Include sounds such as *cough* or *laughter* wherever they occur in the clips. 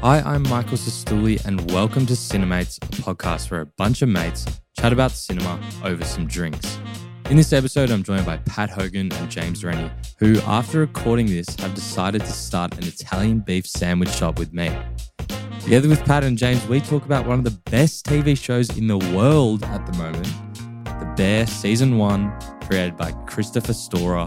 Hi, I'm Michael Cistulli, and welcome to Cinemates, a podcast where a bunch of mates chat about cinema over some drinks. In this episode, I'm joined by Pat Hogan and James Rennie, who, after recording this, have decided to start an Italian beef sandwich shop with me. Together with Pat and James, we talk about one of the best TV shows in the world at the moment, The Bear Season 1, created by Christopher Storer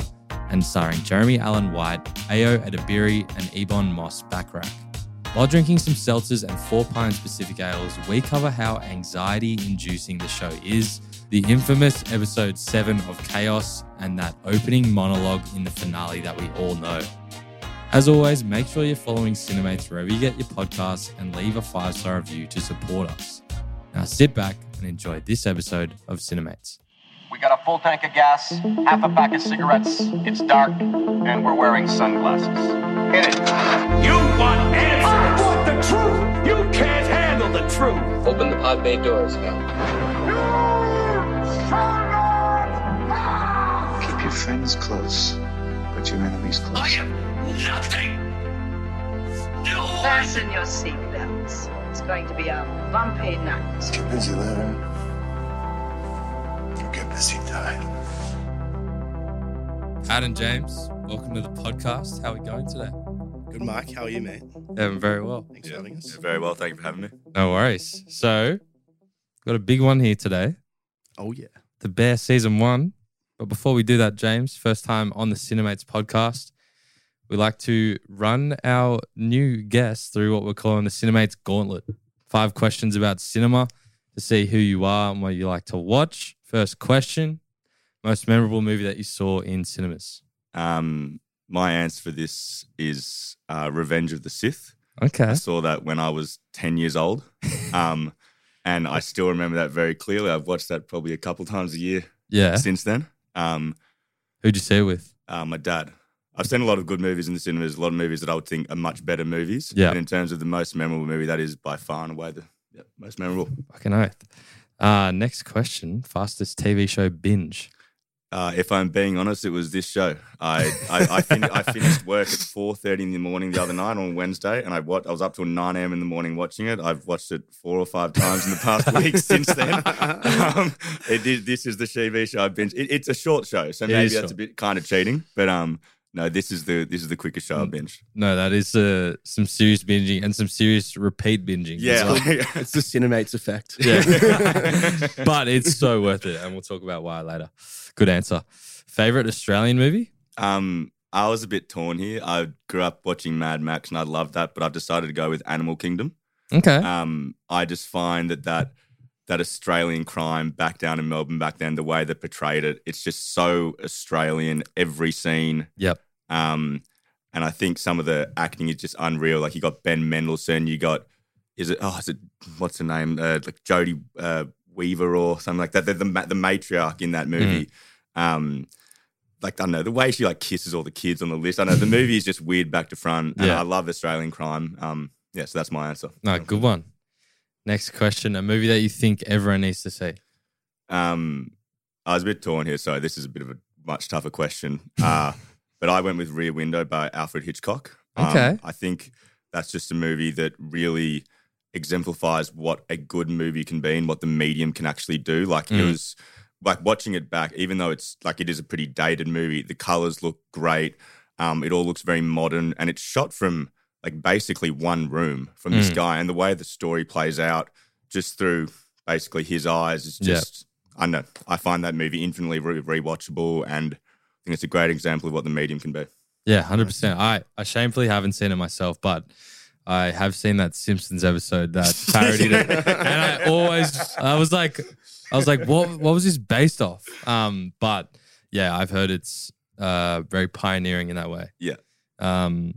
and starring Jeremy Allen White, Ayo Edebiri, and Ebon Moss-Bachrach. While drinking some seltzers and four Pines Pacific ales, we cover how anxiety inducing the show is, the infamous episode 7 of Chaos, and that opening monologue in the finale that we all know. As always, make sure you're following Cinemates wherever you get your podcasts and leave a five star review to support us. Now sit back and enjoy this episode of Cinemates. We got a full tank of gas, half a pack of cigarettes, it's dark, and we're wearing sunglasses. Hit it. You want answers? I want the truth. You can't handle the truth. Open the pod bay doors, Hal. Keep your friends close, but your enemies close. I am nothing. No. Fasten your seatbelts. It's going to be a bumpy night. Get busy living. Or get busy dying. Pat and James, welcome to the podcast. How are we going today? Good, Mike. How are you, mate? Yeah, I'm very well. Thanks for having us. Very well, thank you for having me. No worries. So, got a big one here today. Oh, yeah. The Bear season one. But before we do that, James, first time on the Cinemates podcast, we like to run our new guests through what we're calling the Cinemates Gauntlet. Five questions about cinema to see who you are and what you like to watch. First question Most memorable movie that you saw in cinemas? Um, my answer for this is uh, Revenge of the Sith. Okay. I saw that when I was 10 years old. *laughs* Um, and I still remember that very clearly. I've watched that probably a couple times a year Yeah. since then. Um, Who'd you see it with? uh, my dad. I've seen a lot of good movies in the cinemas, a lot of movies that I would think are much better movies. Yeah. But in terms of the most memorable movie, that is by far and away the yeah, most memorable. Fucking oath. Uh, next question Fastest TV show binge. Uh, if I'm being honest, it was this show. I I, I, fin- I finished work at 4:30 in the morning the other night on Wednesday, and I wa- I was up till 9 a.m. in the morning watching it. I've watched it four or five times in the past *laughs* week since then. Um, it is, this is the TV show I've been. It, it's a short show, so maybe is that's short. a bit kind of cheating. But um, no, this is the this is the quickest show I've binged. No, that is uh, some serious binging and some serious repeat binging. Yeah, well. *laughs* It's the Cinemates effect. Yeah. *laughs* but it's so worth it. And we'll talk about why later. Good answer. Favorite Australian movie? Um, I was a bit torn here. I grew up watching Mad Max, and I loved that, but I've decided to go with Animal Kingdom. Okay. Um, I just find that that that Australian crime back down in Melbourne back then, the way they portrayed it, it's just so Australian. Every scene. Yep. Um, and I think some of the acting is just unreal. Like you got Ben Mendelsohn, you got is it oh is it what's her name uh, like Jodie uh, Weaver or something like that. The, the the matriarch in that movie. Um, like I don't know the way she like kisses all the kids on the list. I know the movie is just weird back to front. And Yeah. I love Australian crime. Um, yeah, so that's my answer. No, good one. Next question. A movie that you think everyone needs to see? Um, I was a bit torn here, so this is a bit of a much tougher question. *laughs* Uh, but I went with Rear Window by Alfred Hitchcock. Um, Okay. I think that's just a movie that really exemplifies what a good movie can be and what the medium can actually do. Like it Mm. was like watching it back, even though it's like it is a pretty dated movie, the colors look great. Um, it all looks very modern, and it's shot from like basically one room from this Mm. guy, and the way the story plays out just through basically his eyes is Yeah. just. I know. I find that movie infinitely re- rewatchable, and I think it's a great example of what the medium can be. Yeah, hundred percent. I I shamefully haven't seen it myself, but I have seen that Simpsons episode that *laughs* parodied it, and I *laughs* always I was like, I was like, what what was this based off? Um, but yeah, I've heard it's uh very pioneering in that way. Yeah. Um,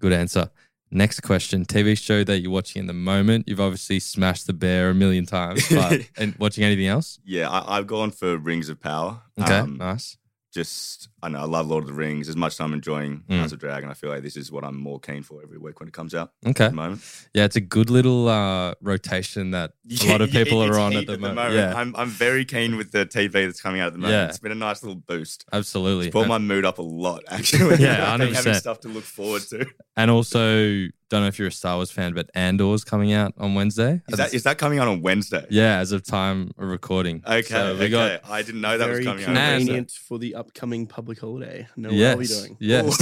good answer. Next question: TV show that you're watching in the moment. You've obviously smashed the bear a million times, but *laughs* and watching anything else? Yeah, I, I've gone for Rings of Power. Okay, Um, nice. Just I know I love Lord of the Rings as much as I'm enjoying Mm. House of Dragon. I feel like this is what I'm more keen for every week when it comes out. Okay. at the moment. Yeah, it's a good little uh, rotation that a lot of *laughs* people it's are on heat at the, moment. Yeah, I'm I'm very keen with the TV that's coming out at the moment. Yeah. It's been a nice little boost. absolutely. It's brought my mood up a lot actually. Yeah, Like, having 100%. stuff to look forward to. And also, don't know if you're a Star Wars fan, but Andor's coming out on Wednesday. Is that is that coming out on Wednesday? yeah, as of time of recording. Okay, So we okay. got I didn't know that was coming out. on convenient for the upcoming public holiday. No, yes, what are we doing? yes. *laughs*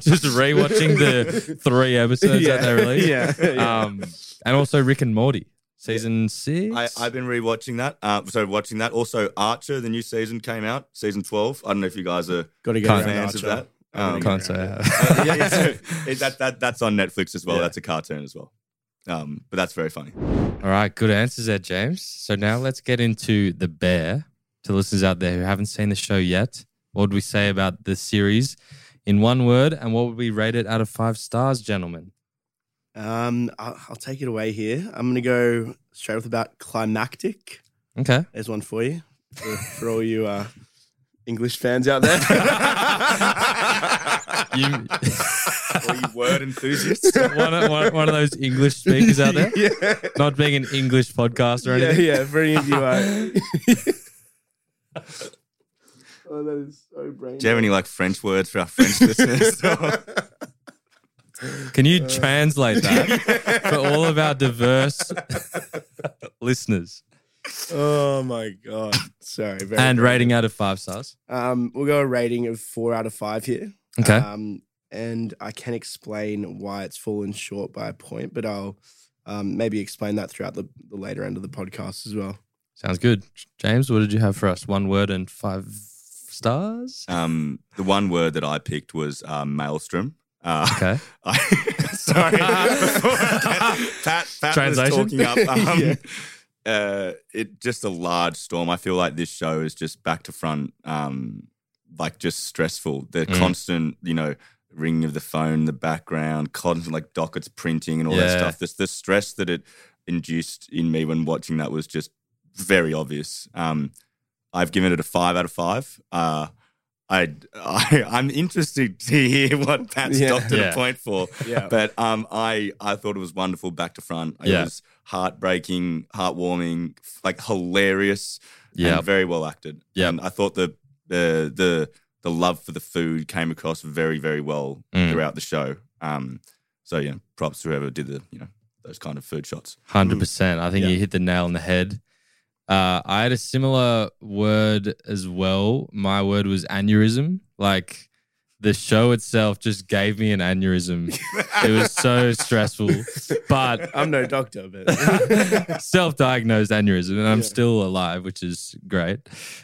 Just rewatching the *laughs* three episodes that they released. Yeah, yeah. Um, and also Rick and Morty season six. I, I've been rewatching that. Uh, so watching that. Also, Archer, the new season came out, season twelve. I don't know if you guys are Got to get Can't- around fans of that. I Um, get Can't say I around have. Uh, yeah, yeah, so *laughs* it- that, that, that's on Netflix as well. Yeah. That's a cartoon as well. Um, but that's very funny. All right, good answers there, James. So now let's get into the bear. To listeners out there who haven't seen the show yet, what would we say about the series in one word, and what would we rate it out of five stars, gentlemen? Um, I'll, I'll take it away here. I'm going to go straight with about climactic. Okay. There's one for you for, for all you uh, English fans out there. *laughs* You, *laughs* Or you word enthusiasts. *laughs* one, of, one, one of those English speakers out there, yeah, not being an English podcast or anything. yeah. For any of you, uh, oh, that is so brain. Do you have any like French words for our French listeners? Can you translate that for all of our diverse listeners? Oh my god! Sorry. Very And brain rating out of five stars. Um, we'll go a rating of four out of five here. Okay. Um, and I can explain why it's fallen short by a point, but I'll um, maybe explain that throughout the, the later end of the podcast as well. Sounds good. James, what did you have for us? One word and five stars? um, the one word that I picked was uh, maelstrom. Uh, Okay. *laughs* I, *laughs* sorry. *laughs* Pat, Pat Translation? was talking up. Um, Yeah. Uh, it just a large storm. I feel like this show is just back to front, um, like just stressful. The Mm. constant, you know, ringing of the phone, the background, constant like dockets printing and all that stuff. This the stress that it induced in me when watching that was just very obvious. Um, I've given it a five out of five. Uh, I, *laughs* I I'm interested to hear what Pat's Yeah. doctored Yeah. a point for. Yeah. But um, I I thought it was wonderful back to front. It Yeah. was heartbreaking, heartwarming, like hilarious, yeah, and very well acted. Yeah, And I thought the the the the love for the food came across very very well Mm. throughout the show. Um, so yeah, props to whoever did the you know those kind of food shots. Hundred percent. I think Yeah. you hit the nail on the head. Uh, I had a similar word as well. My word was aneurysm. Like the show itself just gave me an aneurysm. it was so stressful, but I'm no doctor, but *laughs* self-diagnosed aneurysm, and I'm Yeah. still alive, which is great.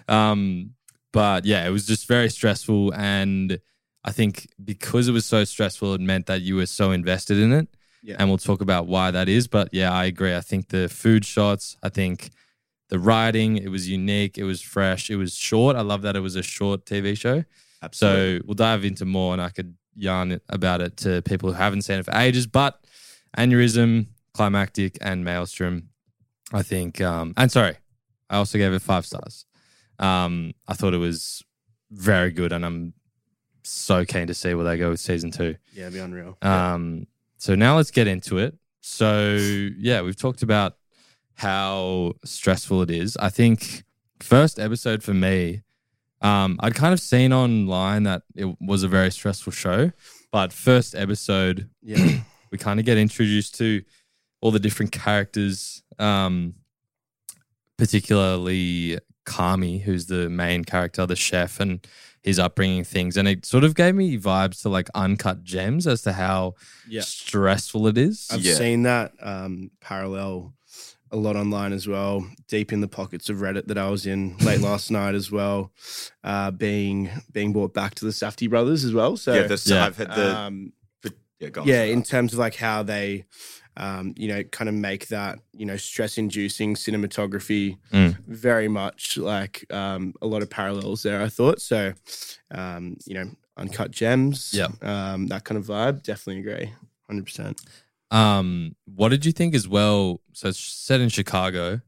Um, but yeah, it was just very stressful, and I think because it was so stressful, it meant that you were so invested in it. Yeah. And we'll talk about why that is. But yeah, I agree. I think the food shots, I think the writing, it was unique, it was fresh, it was short. I love that it was a short TV show. Absolutely. So we'll dive into more, and I could yarn about it to people who haven't seen it for ages. But aneurysm, climactic, and maelstrom, I think. Um, and sorry, I also gave it five stars. Um, I thought it was very good, and I'm so keen to see where they go with season two. yeah, it'd be unreal. Um, so now let's get into it. So yeah, we've talked about how stressful it is. I think first episode for me, um, I'd kind of seen online that it was a very stressful show, but first episode, Yeah. *clears throat* we kind of get introduced to all the different characters, um, particularly Carmy, who's the main character, the chef, and his upbringing things, and it sort of gave me vibes to like Uncut Gems as to how Yeah. stressful it is. I've Yeah. seen that um, parallel a lot online as well, deep in the pockets of Reddit that I was in *laughs* late last night as well, uh, being being brought back to the Safdie brothers as well. So yeah, the, Yeah. I've had the um, yeah, on, yeah, in terms of like how they, um, you know, kind of make that you know stress-inducing cinematography Mm. very much like um, a lot of parallels there. I thought so. Um, you know, uncut gems. Yeah. um, that kind of vibe. Definitely agree. Hundred percent. Um, what did you think as well? So it's set in Chicago.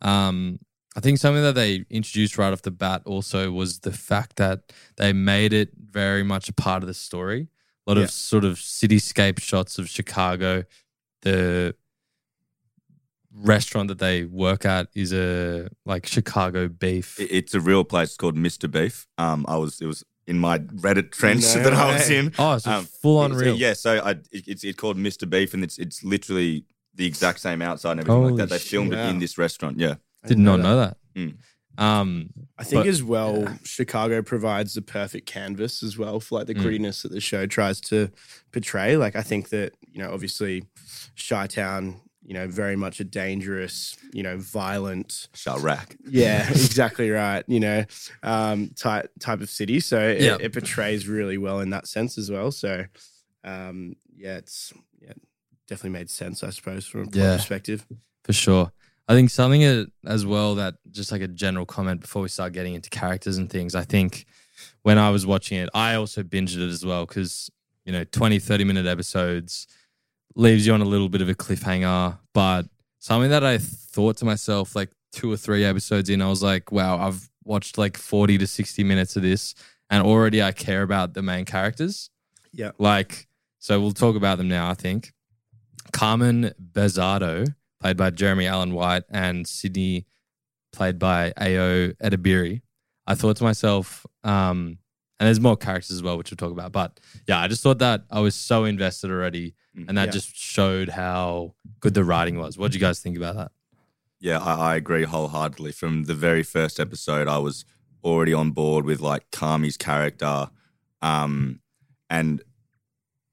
Um, I think something that they introduced right off the bat also was the fact that they made it very much a part of the story. A lot Yeah. of sort of cityscape shots of Chicago. The restaurant that they work at is a like Chicago beef. It's a real place called Mr. Beef. Um, I was it was in my Reddit trench No that I was way. in. Oh, so Um, full on so, real. Yeah, so I, it, it's it's called Mr. Beef, and it's it's literally the exact same outside and everything like that. They filmed shit. it in this restaurant. Yeah, Did not know that. Mm. Um, I think But- as well, Chicago provides the perfect canvas as well for like the Mm. grittiness that the show tries to portray. Like I think that you know, obviously, Chi Town, you know, very much a dangerous, you know, violent. Chiraq. Yeah, *laughs* exactly right. You know, um, type type of city. So it, Yeah. it portrays really well in that sense as well. So, um, yeah, it's yeah, definitely made sense, I suppose, from a Yeah. perspective. For sure. I think something uh, as well that just like a general comment before we start getting into characters and things. I think when I was watching it, I also binged it as well because, you know, 20, 30 minute episodes leaves you on a little bit of a cliffhanger. But something that I thought to myself like two or three episodes in, I was like, wow, I've watched like 40 to 60 minutes of this and already I care about the main characters. Yeah. Like, so we'll talk about them now, I think. Carmen Berzatto, played by Jeremy Allen White, and Sydney, played by Ayo Edebiri. I thought to myself, um, and there's more characters as well, which we'll talk about. But yeah, I just thought that I was so invested already, and that Yeah. just showed how good the writing was. What do you guys think about that? Yeah, I, I agree wholeheartedly. From the very first episode, I was already on board with like Carmy's character, um, and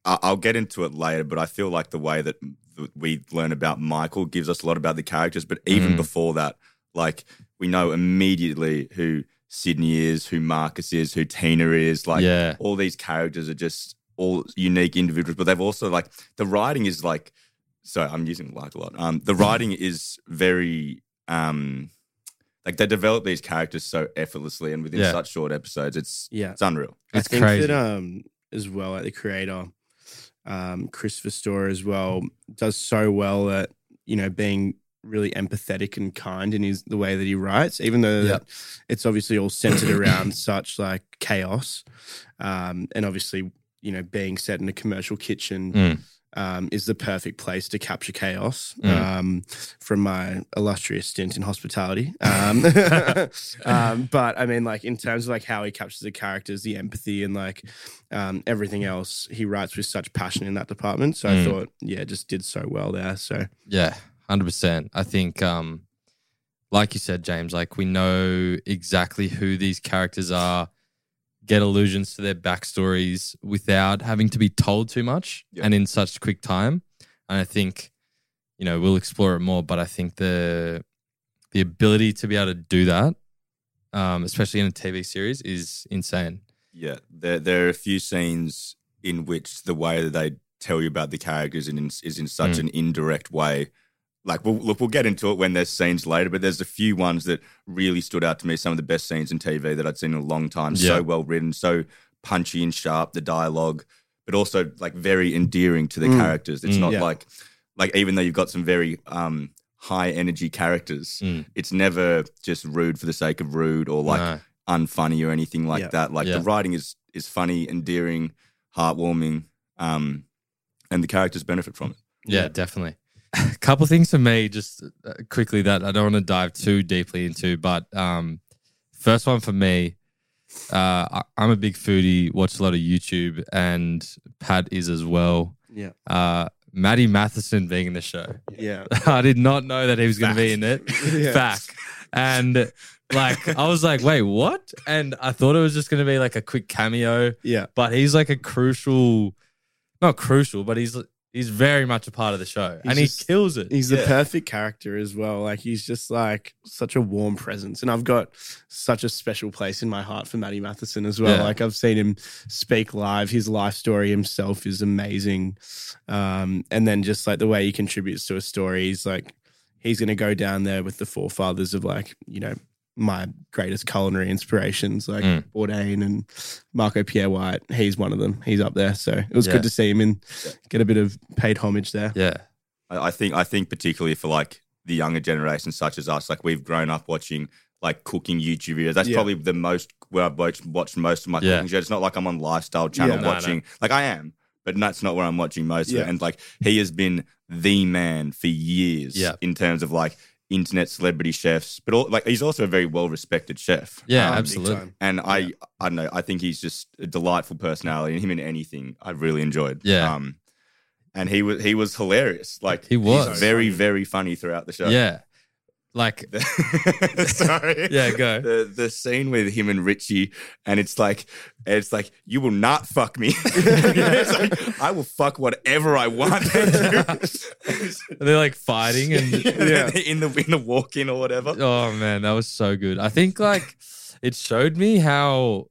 I, I'll get into it later. But I feel like the way that we learn about Michael gives us a lot about the characters. But even Mm. before that, like we know immediately who Sydney is, who Marcus is, who Tina is. Like Yeah. all these characters are just all unique individuals, but they've also like the writing is like. So I'm using like a lot. Um, the writing is very um, like they develop these characters so effortlessly and within Yeah. such short episodes. It's Yeah. it's unreal. It's I think crazy. that um as well, like the creator, um, Christopher Storer as well, does so well at you know being really empathetic and kind in his the way that he writes, even though that it's obviously all centered *coughs* around such like chaos, um, and obviously you know being set in a commercial kitchen. Mm. Um, is the perfect place to capture chaos Mm. um, from my illustrious stint in hospitality. Um, *laughs* *laughs* um, but I mean, like in terms of like how he captures the characters, the empathy, and like um, everything else, he writes with such passion in that department. So Mm. I thought, yeah, just did so well there. So Yeah, hundred percent. I think, um, like you said, James, like we know exactly who these characters are, get allusions to their backstories without having to be told too much Yeah. and in such quick time. And I think, you know, we'll explore it more, but I think the the ability to be able to do that, um, especially in a TV series, is insane. Yeah, there there are a few scenes in which the way that they tell you about the characters in, is in such Mm. an indirect way. Like, we'll, look, we'll get into it when there's scenes later, but there's a few ones that really stood out to me. Some of the best scenes in TV that I'd seen in a long time. Yeah. So well written, so punchy and sharp, the dialogue, but also like very endearing to the Mm. characters. It's Mm. not Yeah. like, like even though you've got some very um, high energy characters, Mm. it's never just rude for the sake of rude or like No. unfunny or anything like Yeah. that. Like Yeah. the writing is is funny, endearing, heartwarming, um, and the characters benefit from it. Yeah, definitely. A *laughs* couple things for me, just uh, quickly that I don't want to dive too deeply into, but um, first one for me, uh, I, I'm a big foodie, watch a lot of YouTube, and Pat is as well. yeah, Uh, Matty Matheson being in the show. yeah, *laughs* I did not know that he was going to be in it. *laughs* Yeah. Fact. And Like I was like, wait, what? And I thought it was just gonna be like a quick cameo. Yeah. But he's like a crucial, not crucial, but he's he's very much a part of the show, and just- he kills it. He's the perfect character as well. Like he's just like such a warm presence, and I've got such a special place in my heart for Matty Matheson as well. Yeah. Like I've seen him speak live. His life story himself is amazing, um, and then just like the way he contributes to a story, he's like he's going to go down there with the forefathers of like you know my greatest culinary inspirations like Mm. Bourdain and Marco Pierre White. He's one of them. He's up there. So it was Yeah. good to see him and get a bit of paid homage there. yeah, I I think I think particularly for like the younger generation such as us, like we've grown up watching like cooking YouTube videos. That's Yeah. probably the most where I've watched, watched most of my Yeah. cooking shows. It's not like I'm on lifestyle channel Yeah. No, no. watching. Like I am, but that's not where I'm watching most of it. And like he has been the man for years Yeah. in terms of like internet celebrity chefs, but all, like he's also a very well respected chef. yeah, Um, absolutely. And I, I don't know. I think he's just a delightful personality, and him in anything I really enjoyed. Yeah. Um, and he was he was hilarious. Like He was. he's very very funny throughout the show. Yeah, like *laughs* Sorry. *laughs* Yeah, go. The the scene with him and Richie, and it's like it's like you will not fuck me. *laughs* it's like I will fuck whatever I want. they're like fighting and yeah. in the in the walk in or whatever. Oh man, that was so good. I think like it showed me how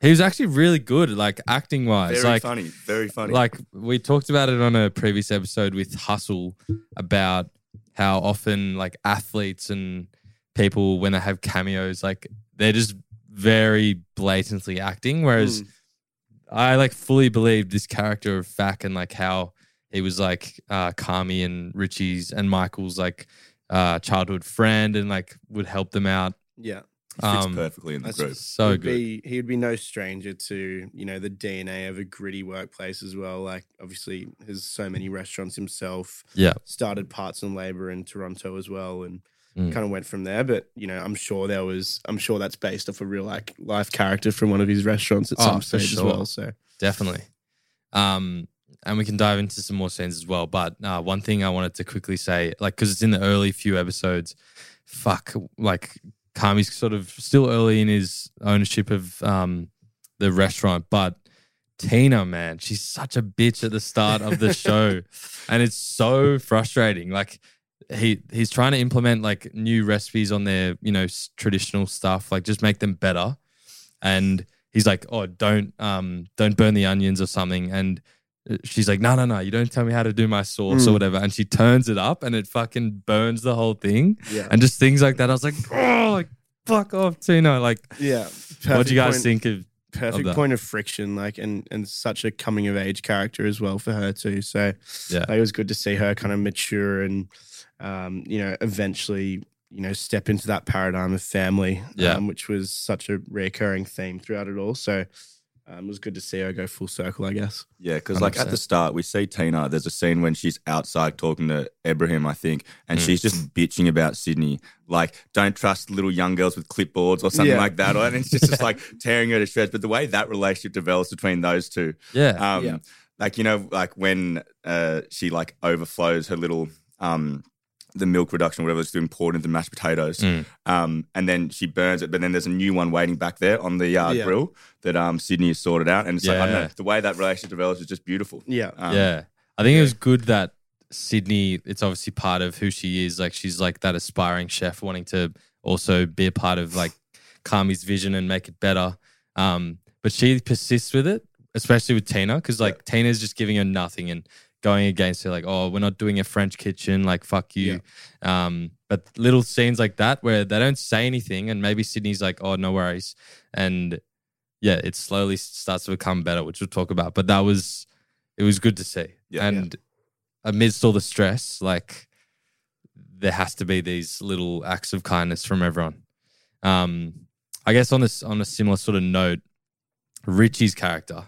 he was actually really good, like acting wise. Very like funny. Very funny. like we talked about it on a previous episode with Hustle about how often like athletes and people when they have cameos, like they're just very blatantly acting. Whereas Mm. I like fully believed this character of Fak and like how he was like uh Carmy and Richie's and Michael's like uh childhood friend and like would help them out. Yeah. Fits Um, perfectly in the group. so he'd good. Be, he would be no stranger to you know the DNA of a gritty workplace as well. Like obviously, has so many restaurants himself. Yeah. Started parts and labor in Toronto as well, and Mm. kind of went from there. But you know, I'm sure there was. I'm sure that's based off a real like life character from one of his restaurants at Oh, some for stage as well. So Definitely. Um, and we can dive into some more scenes as well. But uh, one thing I wanted to quickly say, like, because it's in the early few episodes, fuck, like, Carmy's sort of still early in his ownership of um, the restaurant, but Tina, man, she's such a bitch at the start of the *laughs* show, and it's so frustrating. Like, he he's trying to implement like new recipes on their you know traditional stuff, like just make them better, and he's like, "Oh, don't um don't burn the onions or something." And uh, she's like, "No, no, no, you don't tell me how to do my sauce or Mm. whatever." And she turns it up, and it fucking burns the whole thing, yeah, and just things like that. I was "Oh, like fuck off, Tina!" Like, yeah. what do you guys point- think of? Perfect that? point of friction, like, and and such a coming of age character as well for her too. So Yeah. like, it was good to see her kind of mature and, um, you know, eventually, you know, step into that paradigm of family, Yeah. um, which was such a recurring theme throughout it all. So um, it was good to see her go full circle, I guess. Yeah, because like at the start, we see Tina. There's a scene when she's outside talking to Ibrahim, I think, and Mm. she's just bitching about Sydney. Like, don't trust little young girls with clipboards or something Yeah. like that. And it's just, just *laughs* like tearing her to shreds. But the way that relationship develops between those two, Yeah, um, Yeah. like you know, like when uh, she like overflows her little um, the milk reduction, whatever it's doing, poured into mashed potatoes, Mm. um, and then she burns it. But then there's a new one waiting back there on the uh, Yeah. grill that um, Sydney has sorted out, and it's like I don't know the way that relationship develops is just beautiful. Yeah. Um, yeah. I think it was good that Sydney, it's obviously part of who she is. Like she's like that aspiring chef wanting to also be a part of like Carmy's vision and make it better. Um, but she persists with it, especially with Tina, because like Tina's just giving her nothing and going against her, like, oh, we're not doing a French kitchen, like fuck you. Um, but little scenes like that where they don't say anything, and maybe Sydney's like, oh, no worries. And yeah, it slowly starts to become better, which we'll talk about. But that was it was good to see. Yeah. and amidst all the stress, like there has to be these little acts of kindness from everyone. Um, I guess on this on a similar sort of note, Richie's character.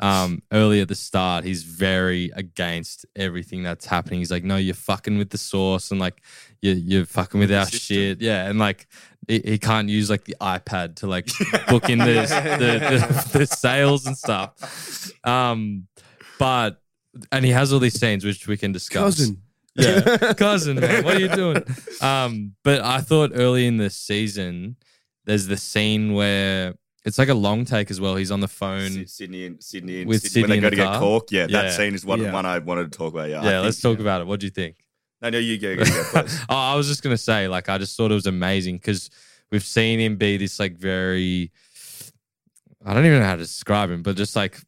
Um, early at the start, he's very against everything that's happening. He's like, "No, you're fucking with the source and like, you're, you're fucking with the our shit." Yeah, and like, he, he can't use like the iPad to like *laughs* book in the, the, the the sales and stuff. Um, but and he has all these scenes which we can discuss. Cousin. Yeah, *laughs* cousin, man, what are you doing? Um, but I thought early in the season, there's the scene where it's like a long take as well. He's on the phone. Sydney and Sydney and With Sydney, when Sydney they in go to the get cork. Yeah, Yeah. that scene is one Yeah. one I wanted to talk about. Yeah, I yeah, think- let's talk about it. What do you think? No, no, you go. go, go *laughs* please. oh, I was just gonna say, like, I just thought it was amazing because we've seen him be this like very, I don't even know how to describe him, but just like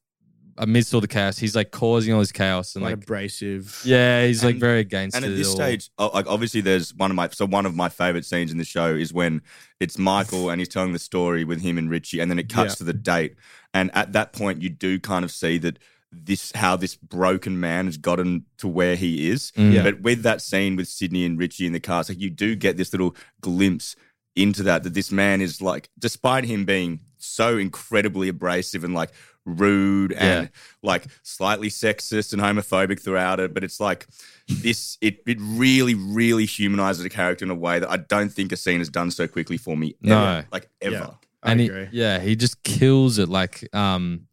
amidst all the chaos, he's like causing all this chaos and Quite like, abrasive. yeah, he's like very against and at this all. stage, like obviously, there's one of my so one of my favorite scenes in the show is when it's Michael and he's telling the story with him and Richie, and then it cuts Yeah. to the date, and at that point, you do kind of see that this how this broken man has gotten to where he is. Mm. Yeah. But with that scene with Sydney and Richie in the car, like you do get this little glimpse into that that this man is like, despite him being so incredibly abrasive and like rude and Yeah. like slightly sexist and homophobic throughout it, but it's like this it it really really humanizes a character in a way that I don't think a scene has done so quickly for me. No. ever. like ever. Yeah. I and agree. He, yeah, he just kills it. Like, um,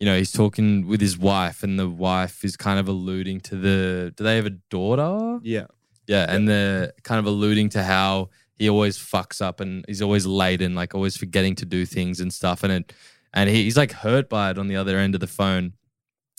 you know, he's talking with his wife, and the wife is kind of alluding to the. Do they have a daughter? Yeah. Yeah, and they're kind of alluding to how he always fucks up and he's always late and like always forgetting to do things and stuff. And it, and he, he's like hurt by it on the other end of the phone.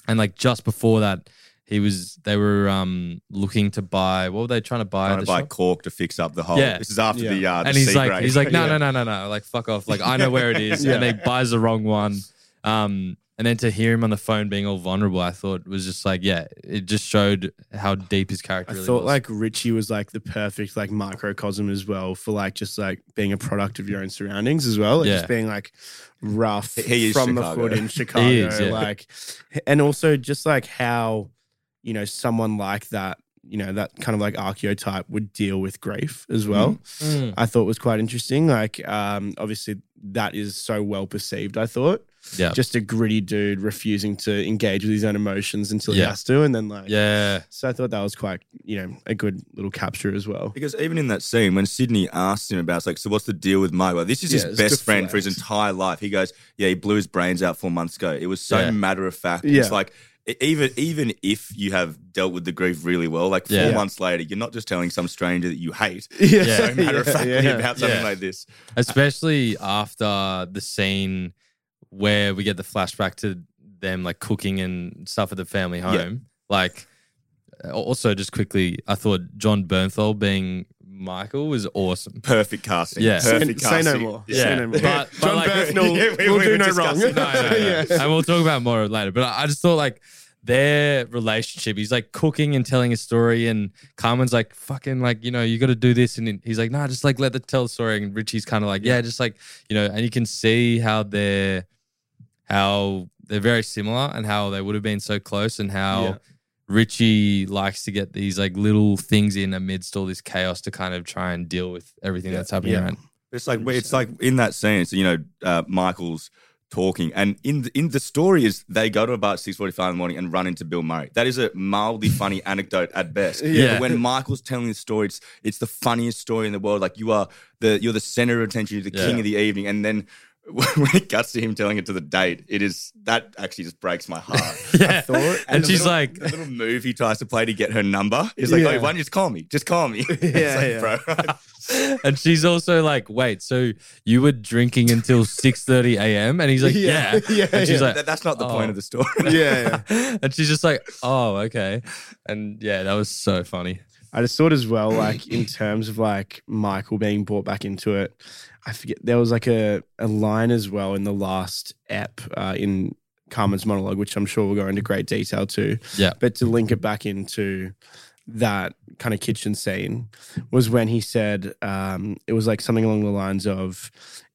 And like just before that, he was they were um looking to buy what were they trying to buy? Trying at to the buy shop? cork to fix up the hole. Yeah. This is after Yeah. the uh, the and he's sea like break. he's like no *laughs* Yeah. no no no no like fuck off like I know where it is *laughs* Yeah. and he buys the wrong one. Um, and then to hear him on the phone being all vulnerable, I thought was just like yeah, it just showed how deep his character. Is. I really thought was. like Richie was like the perfect like microcosm as well for like just like being a product of your own surroundings as well. Like Yeah. just being like rough He is from Chicago. the foot in *laughs* Chicago. is, yeah. Like and also just like how, you know, someone like that, you know, that kind of like archetype would deal with grief as well. Mm. I thought was quite interesting. Like um obviously that is so well perceived, I thought. Yeah Just a gritty dude refusing to engage with his own emotions until he has to. And then like yeah so I thought that was quite, you know, a good little capture as well. Because even in that scene, when Sydney asks him about, it's like, so what's the deal with Mike? Well, this is Yeah, his best friend for his entire life. He goes, yeah, he blew his brains out four months ago. It was so Yeah. matter of fact. Yeah. It's like even even if you have dealt with the grief really well, like four Yeah. months later, you're not just telling some stranger that you hate. *laughs* Yeah. So matter of Yeah, factly yeah. about something Yeah. like this. especially after the scene where we get the flashback to them like cooking and stuff at the family home. Like, uh, also just quickly, I thought Jon Bernthal being Michael was awesome. Perfect casting. Yeah. Perfect Say no casting. more. Yeah. Say no more. But- but Jon like- Bernthal *laughs* Yeah, we- will we do no wrong. *laughs* No, no, no. Yeah. And we'll talk about more later. But I just thought like their relationship, he's like cooking and telling a story, and Carmen's like, fucking like, you know, you got to do this. And he's like, nah, just like let the tell the story. And Richie's kind of like, yeah, just like, you know, and you can see how they're, how they're very similar and how they would have been so close and how. Yeah. Richie likes to get these like little things in amidst all this chaos to kind of try and deal with everything that's happening Yeah. around. It's like it's like in that scene. So you know, uh, Michael's talking, and in the, in the story is they go to about six forty five in the morning and run into Bill Murray. That is a mildly *laughs* funny anecdote at best. Yeah. But when Michael's telling the story, it's it's the funniest story in the world. Like you are the you're the center of attention, you're the king of the evening, and then. *laughs* When it cuts to him telling it to the date, it is that actually just breaks my heart. *laughs* Yeah. thought- and the she's little- like, the little move he tries to play to get her number is like, Yeah. oh, why don't you just call me? Just call me. *laughs* Yeah, like, bro. and she's also like, "Wait, so you were drinking until six thirty a.m.?" And he's like, "Yeah." Yeah, yeah, and she's yeah. like, that's not the Oh. point of the story. Oh. yeah, yeah. and she's just like, "Oh, okay." And yeah, that was so funny. I just thought as well, *laughs* like in terms of like Michael being brought back into it, I forget there was like a, a line as well in the last ep uh, in Carmen's monologue, which I'm sure we'll go into great detail too. Yeah. But to link it back into that kind of kitchen scene was when he said um, it was like something along the lines of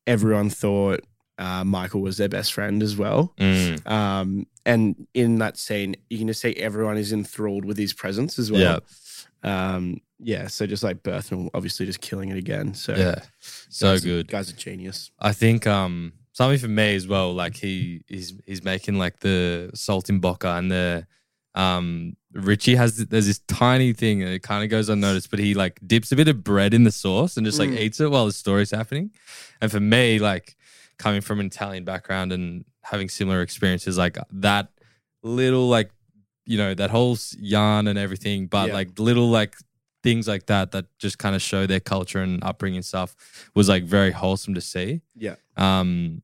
everyone thought uh, Michael was their best friend as well. Mm. Um, and in that scene, you can just see everyone is enthralled with his presence as well. Um, yeah. So just like Bernthal, obviously just killing it again. So Yeah, so guys good. Guy's are genius. I think um something for me as well. Like he he's he's making like the saltimbocca and the um Richie has there's this tiny thing and it kind of goes unnoticed, but he like dips a bit of bread in the sauce and just like Mm. eats it while the story's happening. And for me, like coming from an Italian background and having similar experiences, like that little like you know, that whole yarn and everything, but Yeah. like little like things like that that just kind of show their culture and upbringing stuff was like very wholesome to see. Yeah. Um,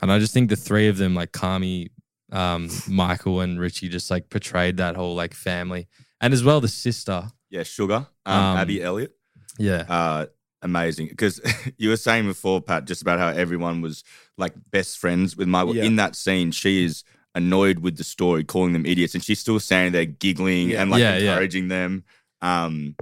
and I just think the three of them, like Carmy, um, *laughs* Michael, and Richie, just like portrayed that whole like family, and as well the sister. Yeah, Sugar, um, Um, Abby Elliott. Yeah, uh, amazing. Because *laughs* you were saying before, Pat, just about how everyone was like best friends with Michael. Yeah. In that scene, she is annoyed with the story, calling them idiots, and she's still standing there giggling Yeah. and like Yeah, yeah. encouraging them. Um,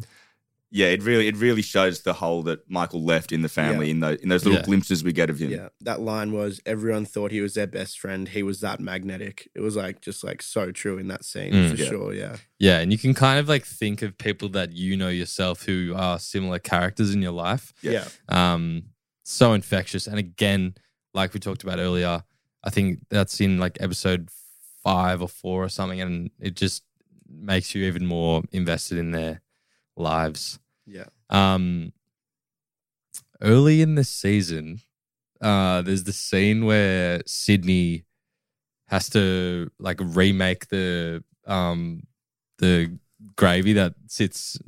yeah, it really, it really shows the hole that Michael left in the family Yeah. in those in those little Yeah. glimpses we get of him. Yeah, that line was everyone thought he was their best friend. He was that magnetic. It was like just like so true in that scene Mm. for Yeah. sure. Yeah, yeah, and you can kind of like think of people that you know yourself who are similar characters in your life. yeah, um so infectious and again like we talked about earlier i think that's in like episode five or four or something and it just makes you even more invested in their lives yeah, um early in the season uh there's the scene where sydney has to like remake the um the gravy that sits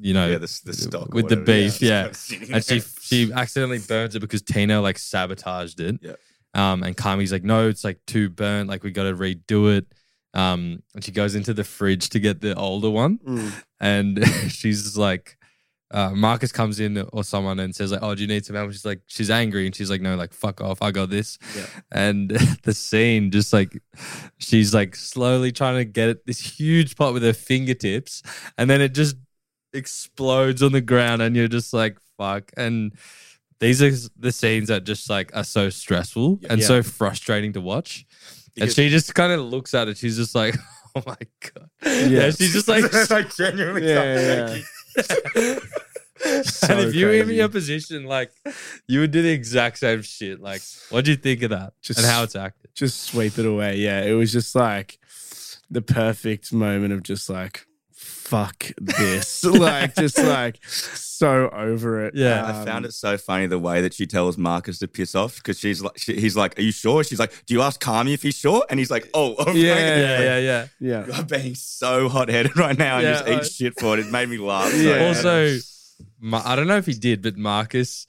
you know Yeah, the- the stock with the whatever, yeah. beef yeah, Just and she *laughs* she accidentally burns it because tina like sabotaged it Yeah. Um and carmy's like no it's like too burnt like we got to redo it um and she goes into the fridge to get the older one Mm. and *laughs* she's like uh, Marcus comes in or someone and says like, "Oh, do you need some help?" She's like, she's angry and she's like, "No, like fuck off, I got this." Yeah. And *laughs* the scene just like she's like slowly trying to get it, this huge pot with her fingertips, and then it just explodes on the ground, and you're just like, "Fuck!" And these are the scenes that just like are so stressful and Yeah. so frustrating to watch. and she just kind of looks at it. She's just like, *laughs* "Oh my god!" Yeah, she's just like, *laughs* like genuinely. yeah, yeah. So *laughs* and if you were in crazy. your position, like you would do the exact same shit. Like, what do you think of that? Just- and how it's acted? Just sweep it away. Yeah, it was just like the perfect moment of just like fuck this, *laughs* like just like so over it. Yeah. I found Um, it so funny the way that she tells Marcus to piss off because she's like, she, he's like, "Are you sure?" She's like, "Do you ask Carmy if he's sure?" And he's like, "Oh, okay." Yeah. Yeah, yeah, yeah. Yeah, You're being so hot headed right now and Yeah, just eat shit for it. It made me laugh. So Yeah. Also, Ma- I don't know if he did, but Marcus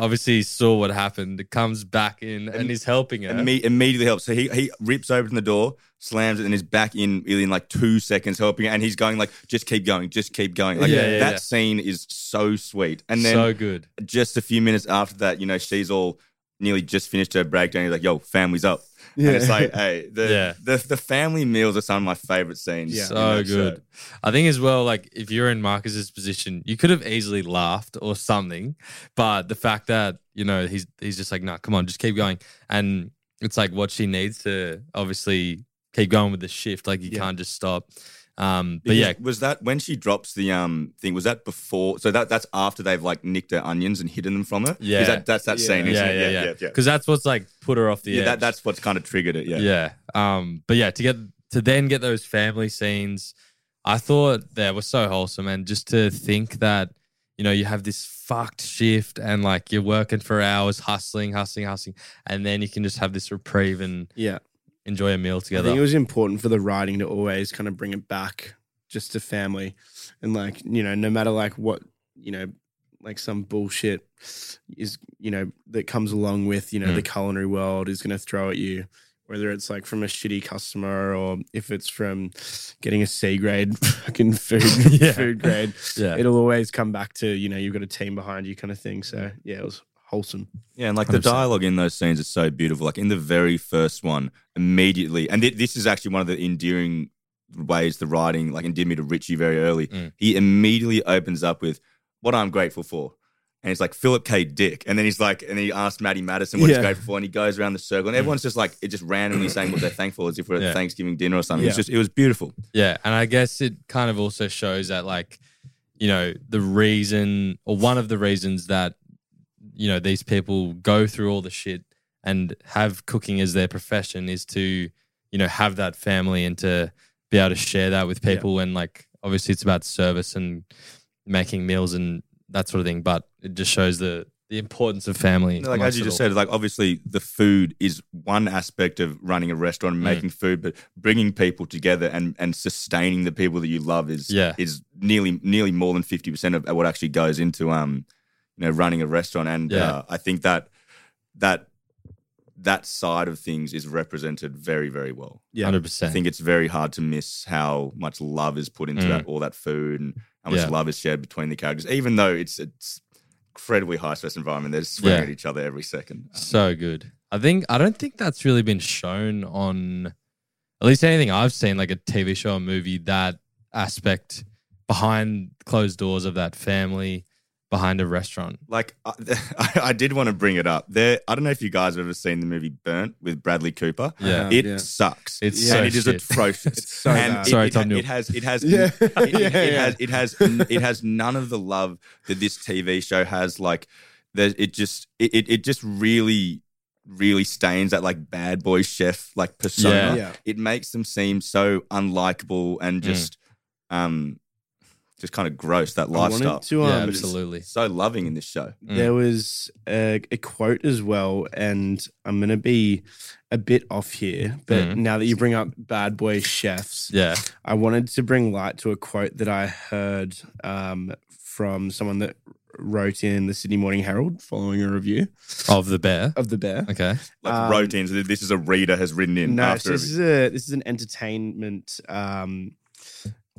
obviously he saw what happened. Comes back in and, And- he's helping her. Imme- immediately helps. So he he rips open the door, slams it, and is back in in like two seconds helping. her, And he's going like, "Just keep going, just keep going." Like Yeah, yeah, that yeah. scene is so sweet. And then so good. just a few minutes after that, you know, she's all nearly just finished her breakdown. He's like, "Yo, family's up." Yeah. And it's like, hey, the, Yeah. the the family meals are some of my favorite scenes. Yeah. So good. show. I think as well, like if you're in Marcus's position, you could have easily laughed or something, but the fact that you know he's he's just like, nah, come on, just keep going, and it's like what she needs to obviously keep going with the shift. Like you Yeah. can't just stop. Um, but Because yeah, was that when she drops the um thing? Was that before? So that that's after they've like nicked her onions and hidden them from her. Yeah. That, that's that Yeah. scene. yeah, Isn't yeah, it? yeah, yeah, yeah. Because that's what's like put her off the Yeah, edge. that, that's what's kind of triggered it. Yeah, yeah. Um, but yeah, to get to then get those family scenes, I thought that was so wholesome, and just to think that you know you have this fucked shift and like you're working for hours, hustling, hustling, hustling, and then you can just have this reprieve and yeah. Enjoy a meal together. I together. think it was important for the writing to always kind of bring it back just to family and like, you know, no matter like what, you know, like some bullshit is, you know, that comes along with, you know, Mm. the culinary world is going to throw at you, whether it's like from a shitty customer or if it's from getting a C grade *laughs* fucking food, *laughs* Yeah. food grade. *laughs* yeah, It'll always come back to, you know, you've got a team behind you kind of thing. So yeah, it was wholesome. Yeah, and like the 100%. dialogue in those scenes is so beautiful. Like in the very first one, immediately, and thi- this is actually one of the endearing ways the writing like endeared me to Richie very early. Mm. He immediately opens up with what I'm grateful for. And he's like Philip K. Dick, and then he's like, and he asks Matty Matheson what he's grateful for, and he goes around the circle, and everyone's just like, it just randomly *clears throat* saying what they're thankful for, as if we're at Yeah. Thanksgiving dinner or something. It's Yeah. just, it was beautiful. yeah, and I guess it kind of also shows that like you know the reason or one of the reasons that you know these people go through all the shit and have cooking as their profession is to you know have that family and to be able to share that with Yeah. people and like obviously it's about service and making meals and that sort of thing but it just shows the the importance of family. like as you just all. said, like obviously the food is one aspect of running a restaurant and Mm. making food, but bringing people together and and sustaining the people that you love is Yeah. is nearly nearly more than fifty percent of what actually goes into um you know running a restaurant. And Yeah. uh, I think that that that side of things is represented very very well. Yeah. hundred percent. I think it's very hard to miss how much love is put into Mm. that all that food and how much Yeah. love is shared between the characters, even though it's it's incredibly high stress environment. They're swearing Yeah. at each other every second. Um, So good. I think I don't think that's really been shown on at least anything I've seen, like a TV show or movie, that aspect behind closed doors of that family behind a restaurant. like *laughs* I, I did want to bring it up. There, I don't know if you guys have ever seen the movie Burnt with Bradley Cooper. Yeah. it Yeah. sucks. It's and so it is shit. atrocious. *laughs* It's so and bad. it, Sorry, it, Tom ha- it has it has *laughs* Yeah. it, it- Yeah, it yeah. has it has it has none of the love that this TV show has. Like, there, it just it, it it just really really stains that like bad boy chef like persona. Yeah. Yeah. It makes them seem so unlikable and Mm. just um just kind of gross. That lifestyle. to, yeah, um, absolutely. so loving in this show. Mm. There was a, a quote as well, and I'm going to be a bit off here, but Mm. now that you bring up bad boy chefs, Yeah. I wanted to bring light to a quote that I heard um, from someone that wrote in the Sydney Morning Herald following a review Of the bear. of the bear. Okay. Like Um, wrote in. So this is a reader has written in No, after. so this is a this is an entertainment um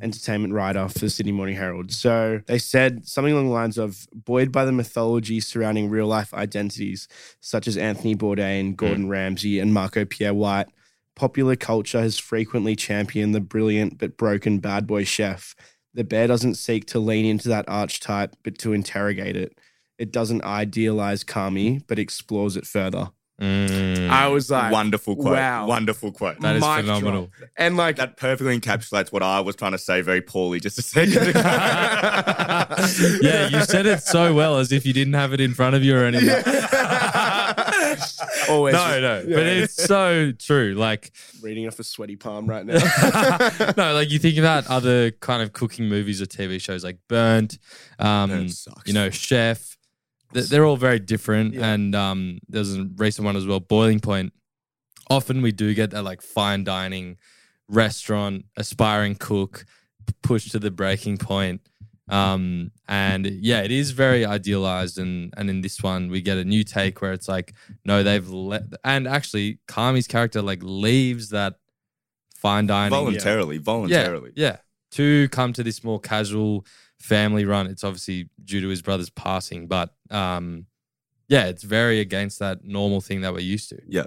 entertainment writer for the Sydney Morning Herald. So they said something along the lines of buoyed by the mythology surrounding real life identities such as Anthony Bourdain, hmm. Gordon Ramsay, and Marco Pierre White. Popular culture has frequently championed the brilliant but broken bad boy chef. The bear doesn't seek to lean into that archetype, but to interrogate it. It doesn't idealize Carmy, but explores it further. Mm. I was like, wonderful quote. wow. Wonderful quote. That is mic phenomenal. drop. And like, That perfectly encapsulates what I was trying to say very poorly just a second ago. *laughs* yeah, you said it so well as if you didn't have it in front of you or anything. *laughs* always no, no, but it's so true. Like, reading off a sweaty palm right now. *laughs* no, like you think about other kind of cooking movies or TV shows like Burnt, um, Burnt you know, Chef. Th- They're all very different. Yeah. And um, there's a recent one as well, Boiling Point. Often we do get that like fine dining restaurant, aspiring cook, p- pushed to the breaking point. Um, and yeah, it is very idealized. And and in this one, we get a new take where it's like, no, they've let, and actually, Carmy's character like leaves that fine dining voluntarily, voluntarily. yeah, yeah. To come to this more casual family run. It's obviously due to his brother's passing, but um, yeah, it's very against that normal thing that we're used to. Yeah.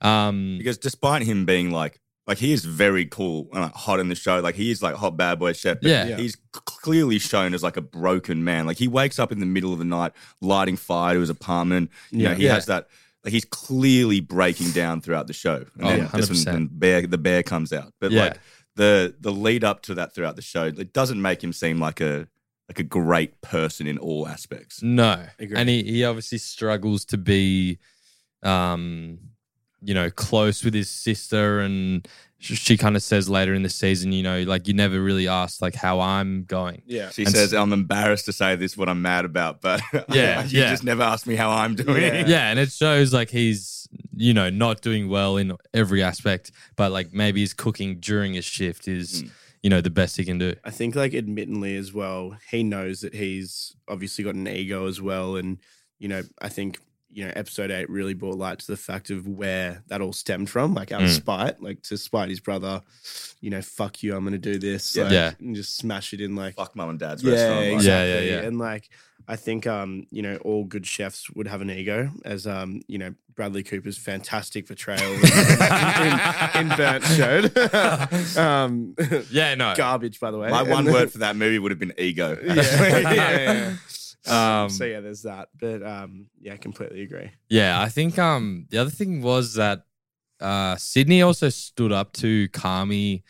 Um, Because despite him being like, like he is very cool and like, hot in the show. Like he is like hot bad boy chef. but Yeah. Yeah. he's clearly shown as like a broken man. Like he wakes up in the middle of the night, lighting fire to his apartment. You Yeah. know, he Yeah. has that. Like he's clearly breaking down throughout the show. And Oh, then this 100%. when- when bear, the bear comes out. But Yeah. like the the lead up to that throughout the show, it doesn't make him seem like a like a great person in all aspects. no, Agree. and he, he obviously struggles to be, um, you know, close with his sister, and sh- she kind of says later in the season, you know, like you never really asked like how I'm going. yeah. She And says, "I'm embarrassed to say this, what I'm mad about, but *laughs* Yeah, you yeah. just never asked me how I'm doing." Yeah. Yeah, and it shows like he's you know not doing well in every aspect, but like maybe his cooking during his shift is Mm. you know the best he can do. I think, like, admittedly as well, he knows that he's obviously got an ego as well. And, you know, I think, you know, episode eight really brought light to the fact of where that all stemmed from, like out of Mm. spite, like to spite his brother, you know, fuck you, I'm going to do this. Yeah. like, Yeah. And just smash it in, like, Fuck mum and dad's yeah, restaurant. like- exactly. Yeah, yeah, yeah. And like, I think, um, you know, all good chefs would have an ego, as um, you know, Bradley Cooper's fantastic portrayal in, in, in Burnt showed. *laughs* um, Yeah, no. garbage, by the way. My And one then- word for that movie would have been ego. *laughs* yeah, yeah, yeah. *laughs* *laughs* Um, so yeah, there's that. But um, yeah, I completely agree. Yeah, I think um the other thing was that uh Sydney also stood up to Carmy,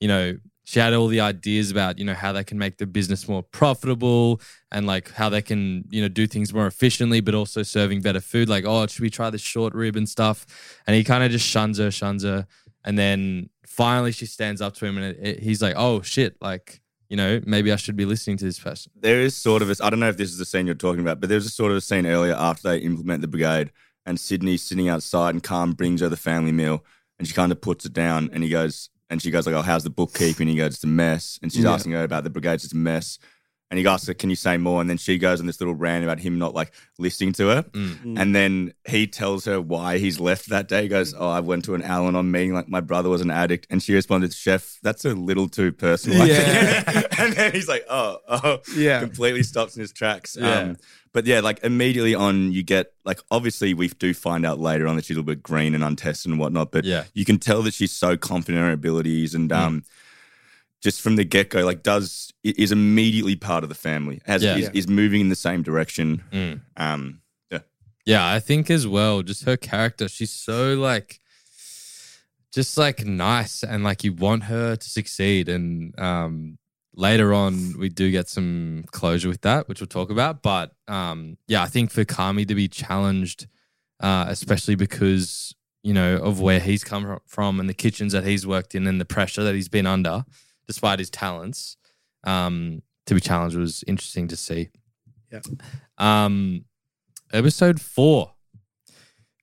you know, she had all the ideas about, you know, how they can make the business more profitable and like how they can, you know, do things more efficiently, but also serving better food. Like, oh, should we try the short rib and stuff? And he kind of just shuns her, shuns her. And then finally she stands up to him and it, it- he's like, oh shit, like you know, maybe I should be listening to this person. There is sort of a, I don't know if this is the scene you're talking about, but there's a sort of a scene earlier after they implement the brigade and Sydney's sitting outside and Carm brings her the family meal and she kind of puts it down and he goes, and she goes like, oh, how's the bookkeeping? He goes, it's a mess. And she's Yeah. asking her about the brigade, it's a mess. And he asks her, can you say more? And then she goes on this little rant about him not like listening to her. Mm. And then he tells her why he's left that day. He goes, Oh, I went to an Al Anon meeting, like my brother was an addict. And she responded, Chef, that's a little too personal. Yeah. *laughs* and then he's like, Oh, oh, Yeah. completely stops in his tracks. Yeah. Um, but yeah, like immediately on, you get like obviously we do find out later on that she's a little bit green and untested and whatnot. But Yeah. you can tell that she's so confident in her abilities and um, just from the get go, like does is immediately part of the family, as Yeah. is, is moving in the same direction. Mm. Um, yeah, Yeah, I think as well, just her character, she's so like just like nice and like you want her to succeed. And um later on we do get some closure with that, which we'll talk about. But um yeah, I think for Carmy to be challenged, uh, especially because, you know, of where he's come from and the kitchens that he's worked in and the pressure that he's been under, despite his talents, um, to be challenged was interesting to see. Yeah. Um episode four.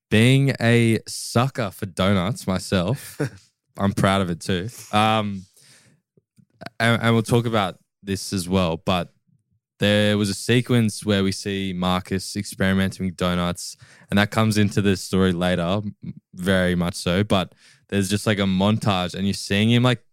Being a sucker for donuts myself, *laughs* I'm proud of it too. Um, and, and we'll talk about this as well. But there was a sequence where we see Marcus experimenting with donuts, and that comes into the story later, very much so. But there's just like a montage, and you're seeing him like.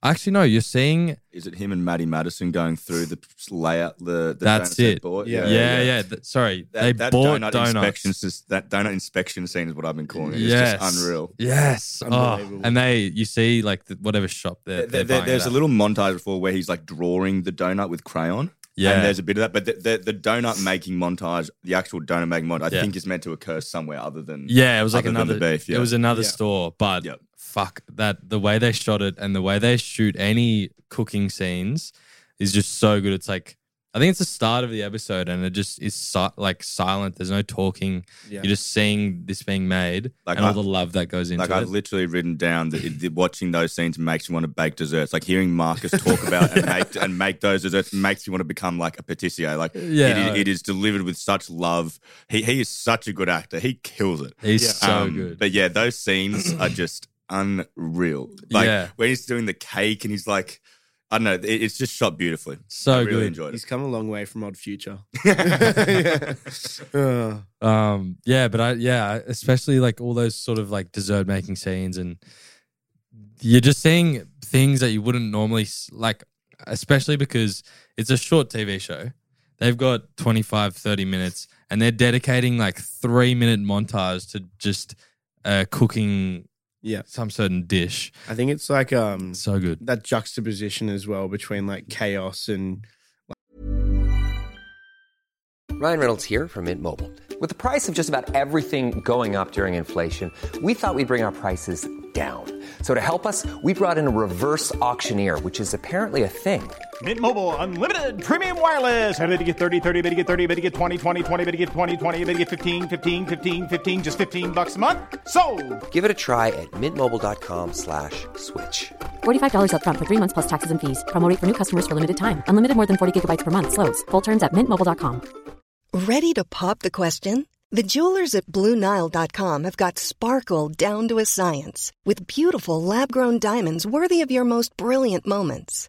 Actually, no, you're seeing is it him and Matty Matheson going through the layout? The, the That's donuts they it. bought? Yeah. yeah, yeah. th- sorry, That, they that bought donut donuts. inspections. Just, that donut inspection scene is what I've been calling it. It's yes, just unreal. Yes, oh, Unbelievable. and they, you see, like the, whatever shop they're, There- they're there- buying there's it a at. little montage before where he's like drawing the donut with crayon. Yeah. And there's a bit of that. But the, the, the donut making montage, the actual donut making montage, I Yeah. think is meant to occur somewhere other than. Yeah, it was like other than another. beef, yeah. It was another Yeah. store, but Yep. Fuck that. The way they shot it and the way they shoot any cooking scenes is just so good. It's like I think it's the start of the episode, and it just is si- like silent. There's no talking. Yeah. You're just seeing this being made Like and all the love that goes into Like it. Like I've literally written down that it, watching those scenes makes you want to bake desserts. Like hearing Marcus talk about and *laughs* make and make those desserts makes you want to become like a patissier. Like Yeah. it, is, it is delivered with such love. He he is such a good actor. He kills it. He's Yeah. so Um, good. But yeah, those scenes are just unreal. Like Yeah. when he's doing the cake and he's like, I don't know, it, it's just shot beautifully. So I really good. enjoyed He's come a long way from Odd Future. *laughs* yeah. Uh, Um, yeah, but I yeah, especially like all those sort of like dessert making scenes, and you're just seeing things that you wouldn't normally like, especially because it's a short TV show. They've got 25, 30 minutes, and they're dedicating like three minute montage to just uh, cooking yeah. some certain dish. I think it's like um So good. that juxtaposition as well between like chaos and Ryan Reynolds here from Mint Mobile. With the price of just about everything going up during inflation, we thought we'd bring our prices down. So to help us, we brought in a reverse auctioneer, which is apparently a thing. Mint Mobile unlimited premium wireless. Ready to get 30, 30, bit to get 30, bit to get 20, 20, 20, bit to get 20, 20, bit to get 15, 15, 15, 15 just 15 bucks a month. So, Give it a try at mintmobile.com slash switch. $45 upfront for three months plus taxes and fees. Promo rate for new customers for limited time. Unlimited more than 40 gigabytes per month. Slows. Full terms at mintmobile.com. Ready to pop the question? The jewelers at BlueNile.com have got sparkle down to a science with beautiful lab grown diamonds worthy of your most brilliant moments.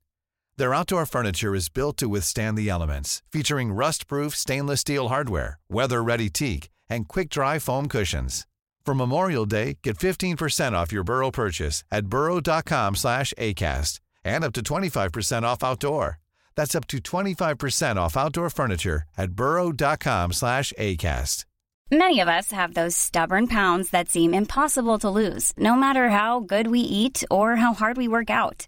Their outdoor furniture is built to withstand the elements, featuring rust-proof stainless steel hardware, weather-ready teak, and quick-dry foam cushions. For Memorial Day, get 15% off your Burrow purchase at burrow.com slash ACAST and up to 25% off outdoor. That's up to 25% off outdoor furniture at burrow.com slash ACAST. Many of us have those stubborn pounds that seem impossible to lose, no matter how good we eat or how hard we work out.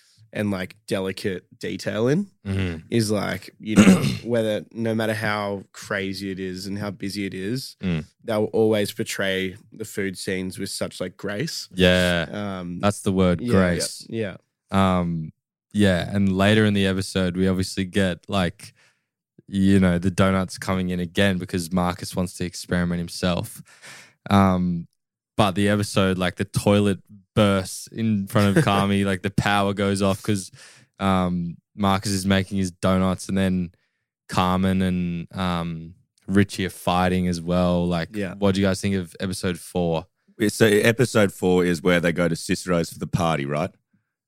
and like delicate detail in Mhm. is like, you know, *coughs* whether no matter how crazy it is and how busy it is, Mm. they'll always portray the food scenes with such like grace. Yeah. Um, That's the word, yeah, grace. Yeah. Um, yeah, and later in the episode, we obviously get like, you know, the donuts coming in again because Marcus wants to experiment himself. Um, but the episode, like the toilet bursts in front of Carmy, *laughs* like the power goes off because um, Marcus is making his donuts, and then Carmen and um, Richie are fighting as well. Like, Yeah. what do you guys think of episode four? So episode four is where they go to Cicero's for the party, right?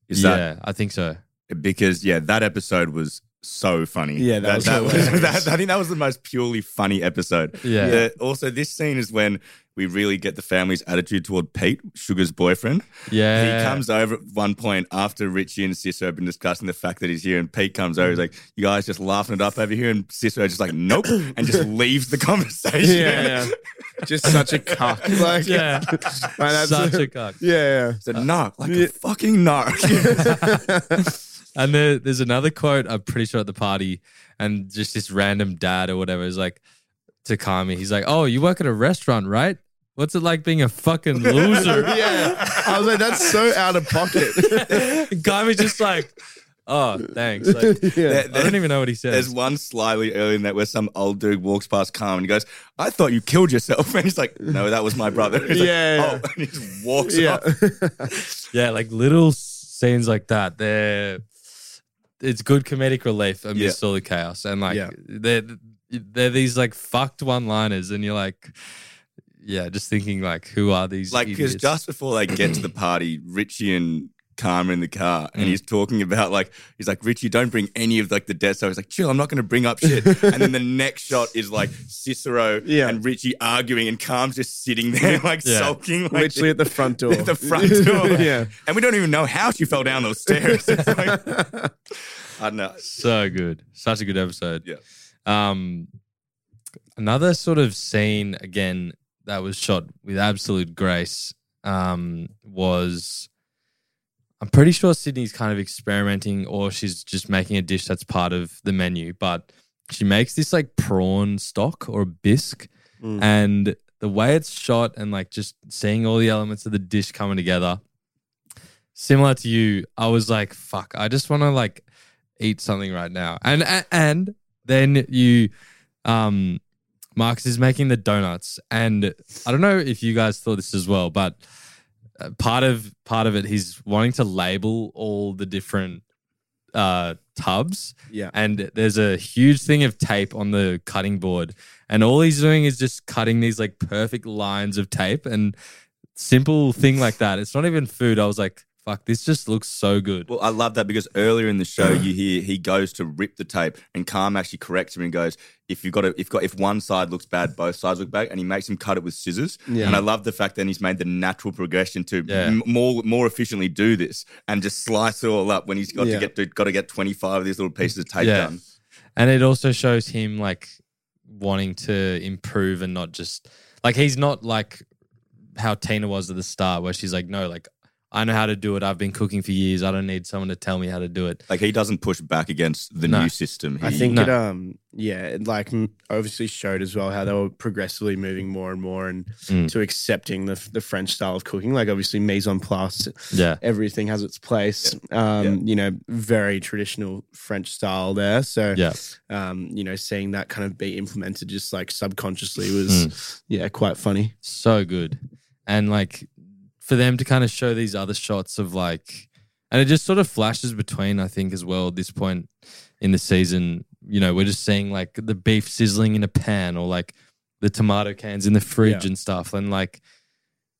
Is yeah, I think so. because yeah, that episode was so funny. Yeah, that was that, hilarious. that- I think that was the most purely funny episode. Yeah. The- also, this scene is when we really get the family's attitude toward Pete, Sugar's boyfriend. Yeah. He comes over at one point after Richie and Cicero have been discussing the fact that he's here, and Pete comes over. He's like, "You guys just laughing it up over here," and Cicero just like, "Nope," *coughs* and just leaves the conversation. Yeah, yeah. Just such a cock. *laughs* Like, Yeah. *laughs* That's- Such a cock. Yeah, yeah. It's a uh, narc, like a fucking narc. *laughs* And there, there's another quote I'm pretty sure at the party, and just this random dad or whatever is like to Carmy. He's like, "Oh, you work at a restaurant, right? What's it like being a fucking *laughs* loser?" yeah. I was like, that's so out of pocket. *laughs* Guy was just like, "Oh, thanks." Like, *laughs* There- I don't even know what he says. There's says. one slyly early in that where some old dude walks past Carmen and he goes, I thought you killed yourself. And he's like, No, that was my brother. He's like, Yeah, oh, and he just walks Yeah. off. Yeah, like little scenes like that. They're it's good comedic relief amidst all the chaos, and like Yeah. they're they're these like fucked one liners, and you're like, yeah, just thinking like, who are these? Like, because idiots? just before they get to the *clears throat* party, Richie and Karma in the car, and Mm. he's talking about like, he's like, Richie, don't bring any of like the dead stuff. He's like, chill, I'm not going to bring up shit. *laughs* and then the next shot is like Cicero Yeah. and Richie arguing, and Carm's just sitting there like Yeah. sulking, like, Literally at the front door. *laughs* at the front *laughs* door. yeah. And we don't even know how she fell down those stairs. It's like, I don't know. so good, such a good episode. Yeah. Um, another sort of scene again that was shot with absolute grace um, was I'm pretty sure Sydney's kind of experimenting or she's just making a dish that's part of the menu, but she makes this like prawn stock or bisque Mm. and the way it's shot and like just seeing all the elements of the dish coming together similar to you i was like fuck i just want to like eat something right now and a- and then you um marcus is making the donuts. And i don't know if you guys thought this as well but uh, part of part of it he's wanting to label all the different uh tubs. Yeah. and there's a huge thing of tape on the cutting board. And all he's doing is just cutting these like perfect lines of tape. And simple thing like that. It's not even food. I was like fuck this just looks so good Well, I love that because earlier in the show, you hear he goes to rip the tape, and Carm actually corrects him and goes, "If you've got to, if got if one side looks bad, both sides look bad," and he makes him cut it with scissors. Yeah. And I love the fact that he's made the natural progression to Yeah. m- more more efficiently do this and just slice it all up when he's got Yeah. to get to, got to get twenty five of these little pieces of tape Yeah. done. and it also shows him like wanting to improve and not just like he's not like how tina was at the start where she's like no like i know how to do it i've been cooking for years i don't need someone to tell me how to do it Like he doesn't push back against the No. new system. I think No. it um yeah it like m- obviously showed as well how they were progressively moving more and more and Mm. to accepting the the French style of cooking. Like obviously mise en place, yeah everything has its place. Um, you know, very traditional French style there. So yeah um, you know, seeing that kind of be implemented just like subconsciously was Mm. yeah quite funny. so good and like for them to kind of show these other shots of like and it just sort of flashes between i think as well at this point in the season you know we're just seeing like the beef sizzling in a pan or like the tomato cans in the fridge Yeah. and stuff and like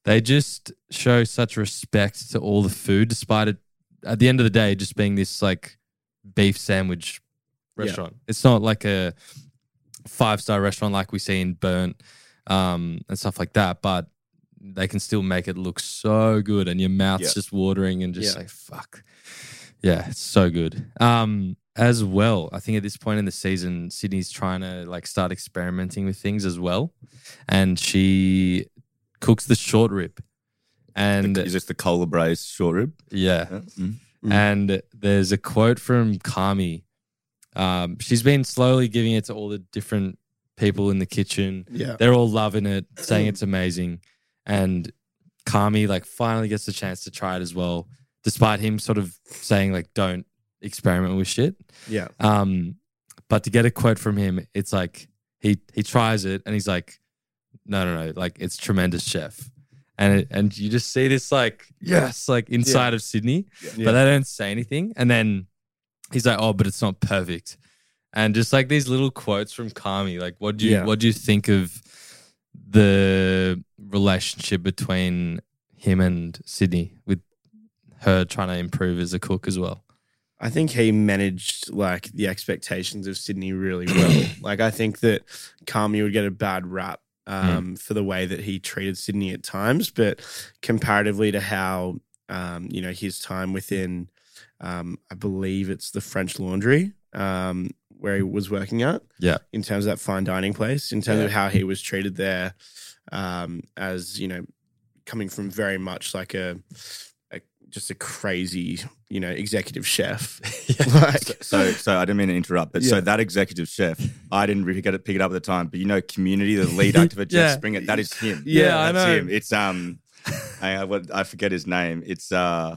they just show such respect to all the food despite it at the end of the day just being this like beef sandwich restaurant. It's not like a five star restaurant like we see in Burnt um, and stuff like that, but they can still make it look so good, and your mouth's Yeah. just watering and just Yeah. like fuck. Yeah, it's so good. Um, as well, I think at this point in the season, Sydney's trying to like start experimenting with things as well, and she cooks the short rib. And is this the cola braised short rib? yeah. Mm. And there's a quote from Carmy. Um, she's been slowly giving it to all the different people in the kitchen. Yeah. They're all loving it, saying it's amazing. And Carmy like finally gets the chance to try it as well, despite him sort of saying like don't experiment with shit. Yeah. Um, but to get a quote from him, it's like he he tries it and he's like, no, no, no, like it's tremendous, chef. And it, and you just see this like yes, like inside Yeah. of Sydney, Yeah. but they don't say anything. And then he's like, oh, but it's not perfect. And just like these little quotes from Carmy, like what do you Yeah. what do you think of the relationship between him and Sydney with her trying to improve as a cook as well? I think he managed like the expectations of Sydney really well. *coughs* like I think that Carmy would get a bad rap um, for the way that he treated Sydney at times, but comparatively to how um, you know his time within, um, I believe it's the French Laundry um, where he was working at. Yeah. in terms of that fine dining place, in terms Yeah. of how he was treated there, um, as you know, coming from very much like a, a just a crazy, you know, executive chef. *laughs* like, So, so I didn't mean to interrupt, but so that executive chef, I didn't really get it, pick it up at the time, but you know, Community, the lead *laughs* actor for Jeff Yeah. Springer, that is him. Yeah, I that's know. him. It's um, I, I, I forget his name. It's uh,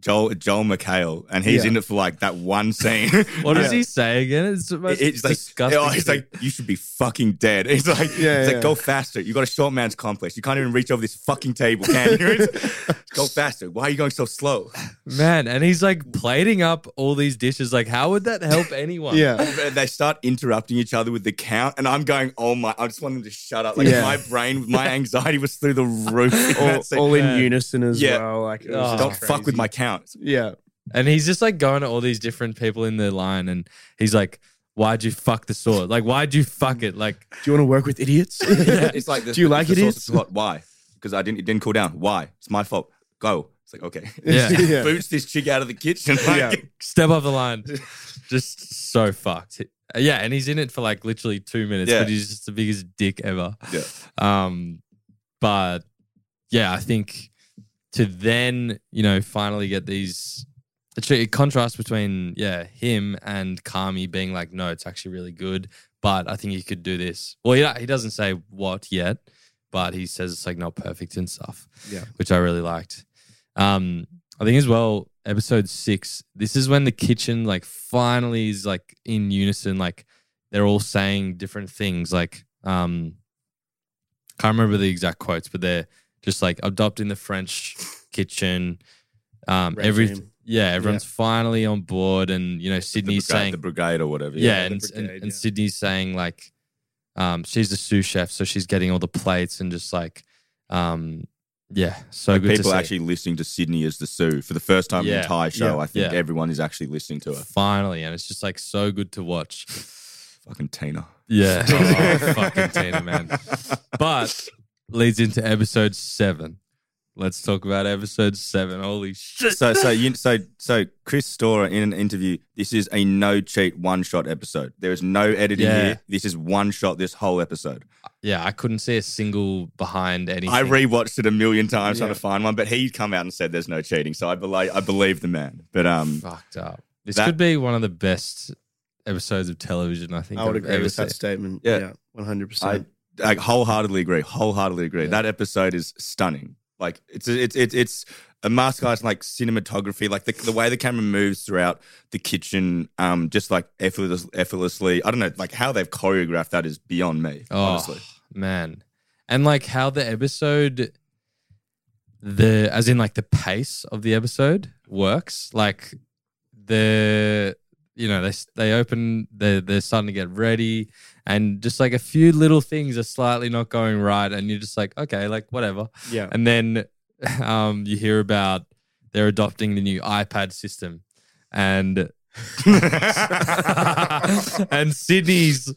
Joel Joel McHale, and he's Yeah. in it for like that one scene. *laughs* What does Yeah. he say again? It's, the most It's like, disgusting. oh, he's like, you should be fucking dead. *laughs* He's like, Yeah, he's yeah. like, go faster. You got a short man's complex. You can't even reach over this fucking table, can you? *laughs* go faster. Why are you going so slow? Man, and he's like plating up all these dishes. Like, how would that help anyone? yeah. And they start interrupting each other with the count, and I'm going, "Oh my!" I just want them to shut up. Like Yeah. my brain, my anxiety was through the roof. all, all in unison as Yeah. well. Like, Oh. Don't fuck with my count. Yeah. And he's just like going to all these different people in the line, and he's like, "Why'd you fuck the sword? Like, why'd you fuck it? Like, Do you want to work with idiots? *laughs* *laughs* It's like, the, Do you the- like the sauce idiots? is hot. Why? Because I didn't. It didn't cool down. Why? It's my fault. Go. It's like okay. *laughs* Yeah. Yeah. Boots this chick out of the kitchen. Like, Yeah. step off the line." just so fucked. Yeah, and he's in it for like literally two minutes, Yeah. but he's just the biggest dick ever. Yeah. Um, but yeah, I think to then you know finally get these the contrast between yeah him and Carmy being like no, it's actually really good, but I think he could do this. Well, yeah, he doesn't say what yet, but he says it's like not perfect and stuff. Yeah. which I really liked. Um, I think as well, episode six. This is when the kitchen like finally is like in unison, like they're all saying different things. Like, um, can't remember the exact quotes, but they're just like adopting the French kitchen. Um, every Regime. yeah, everyone's finally on board, and you know the Sydney's brigade, saying the brigade or whatever. yeah, the and, and, brigade, and yeah. Sydney's saying like, um, she's the sous chef, so she's getting all the plates and just like, um, yeah, so Like good to people see. actually listening to Sydney as the sous for the first time in Yeah. the entire show. Yeah. I think Yeah. everyone is actually listening to her. finally, and it's just like so good to watch. Fucking Tina. Yeah, *laughs* oh, fucking Tina, man. But leads into episode seven. Let's talk about episode seven. Holy shit! so so you so so Chris Storer in an interview. This is a no cheat one shot episode. There is no editing Yeah. here. This is one shot. This whole episode. Yeah, I couldn't see a single behind anything. I rewatched it a million times trying to find one, but he come out and said there's no cheating. So I believe I believe the man. But um, fucked up. This That- could be one of the best episodes of television. I think I would I've agree ever with that statement. Yeah. Yeah. One hundred I, percent. I wholeheartedly agree. Wholeheartedly agree. Yeah. That episode is stunning. Like it's it's it's it's a masterclass in like cinematography, like the, the way the camera moves throughout the kitchen, um, just like effortless, effortlessly. I don't know, like how they've choreographed that is beyond me. Oh Honestly, man, and like how the episode, the as in like the pace of the episode works. Like the you know they they open they they're starting to get ready, and just like a few little things are slightly not going right, and you're just like okay, like whatever. Yeah. And then *laughs* um, you hear about they're adopting the new iPad system, and *laughs* and Sydney's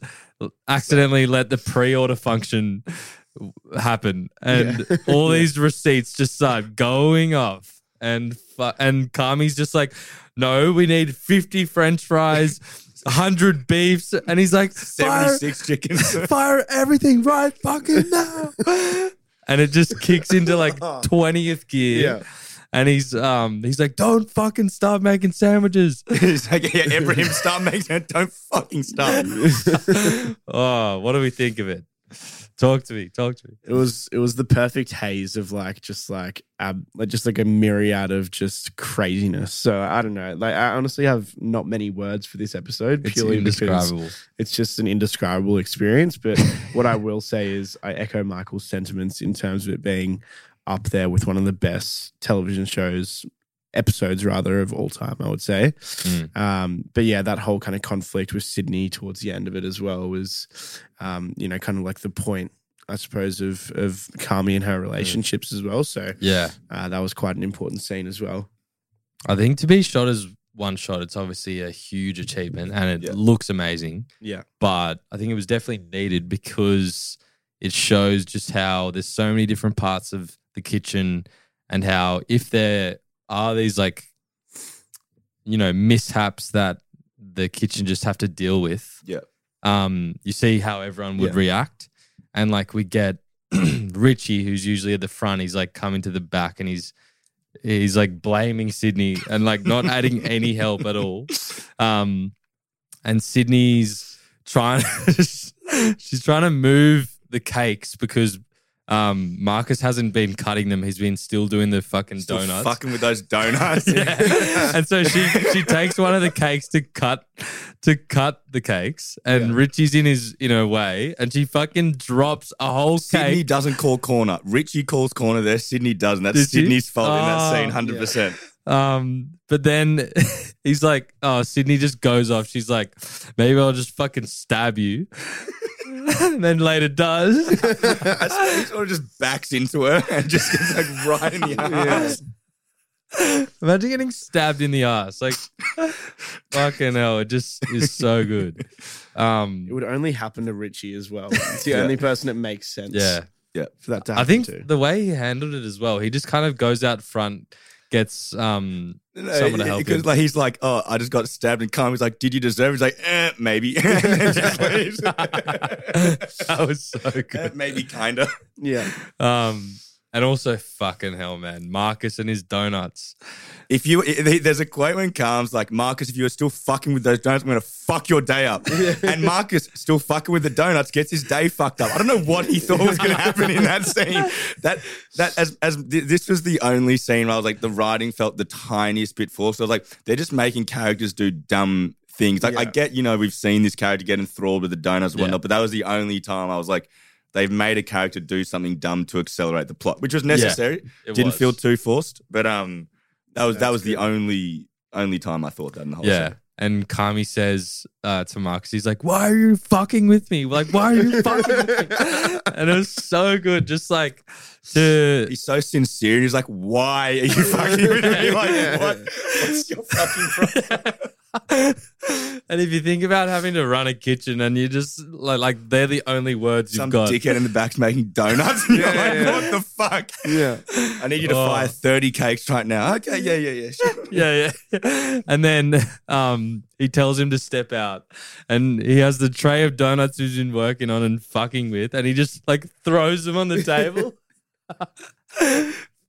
accidentally let the pre-order function happen, and Yeah. *laughs* all these receipts just start going off, and fu- and Carmy's just like, "No, we need fifty French fries." *laughs* 100 beefs and he's like fire, 76 chickens. *laughs* fire everything right fucking now *laughs* and it just kicks into like 20th gear Yeah. and he's um he's like don't fucking stop making sandwiches He's like, yeah, Ibrahim, start making. Don't fucking stop. oh what do we think of it talk to me talk to me It was it was the perfect haze of like just like ab, like just like a myriad of just craziness. So I don't know. Like I honestly have not many words for this episode It's purely because indescribable. it's just an indescribable experience. But *laughs* what I will say is I echo Michael's sentiments in terms of it being up there with one of the best television shows episodes rather of all time i would say. Mm. um but yeah that whole kind of conflict with sydney towards the end of it as well was um you know kind of like the point i suppose of of carmy and her relationships as well. So yeah. uh, that was quite an important scene as well. I think to be shot as one shot it's obviously a huge achievement and it looks amazing. Yeah. But I think it was definitely needed because it shows just how there's so many different parts of the kitchen and how if there are these like you know mishaps that the kitchen just have to deal with Yeah. um you see how everyone would Yeah. react and like we get *clears throat* Richie who's usually at the front he's like coming to the back and he's he's like blaming Sydney and like not adding any help at all um and Sydney's trying *laughs* she's trying to move the cakes because um Marcus hasn't been cutting them he's been still doing the fucking Still donuts fucking with those *laughs* donuts. yeah. and so she she takes one of the cakes to cut to cut the cakes and Richie's in his in her way and she fucking drops a whole cake. Sydney cake doesn't call corner. Richie calls corner there. Sydney doesn't. That's Did she? Sydney's fault in that Oh, scene, hundred percent. Um, but then *laughs* he's like, "Oh, Sydney just goes off." She's like, "Maybe I'll just fucking stab you," and *laughs* then later does. He sort of just backs into her *laughs* and just gets like right in the ass. Imagine getting stabbed in the ass, like fucking hell. It just is so good. Um, it would only happen to richie as well it's the Yeah. only person that makes sense yeah, yeah. for that to happen I think to. the way he handled it as well, he just kind of goes out front, gets um someone to help him. Because like he's like, oh, I just got stabbed, and Carmen's like, did you deserve? it? He's like, eh, maybe. *laughs* and then just *laughs* leaves. *laughs* that was so good. Eh, maybe kinda. yeah Um, and also fucking hell, man, Marcus and his donuts. If you, there's a quote when Carm's like, Marcus, if you are still fucking with those donuts, I'm gonna fuck your day up. *laughs* and Marcus, still fucking with the donuts, gets his day fucked up. I don't know what he thought was gonna happen in that scene. That that as as th- this was the only scene where I was like, the writing felt the tiniest bit forced. I was like, they're just making characters do dumb things. Like I get, you know, we've seen this character get enthralled with the donuts and whatnot, but that was the only time I was like. They've made a character do something dumb to accelerate the plot, which was necessary. it Didn't was. feel too forced, but um, that was that was the only only time I thought that in the whole Yeah. show. And Carmy says uh, to Marcus, he's like, Why are you fucking with me? Like, why are you *laughs* fucking with me? And it was so good. Just like to He's so sincere. He's like, "Why are you fucking with me? Like, *laughs* what? What's your fucking problem?" *laughs* *laughs* and if you think about having to run a kitchen and you just like like they're the only words you've Some got. dickhead in the back's making donuts. *laughs* Yeah, *laughs* like, yeah. "What the fuck? yeah I need you to Oh. fire thirty cakes right now." Okay, yeah, yeah, yeah. Sure. yeah, yeah. And then um, he tells him to step out, and he has the tray of donuts he's been working on and fucking with, and he just like throws them on the table.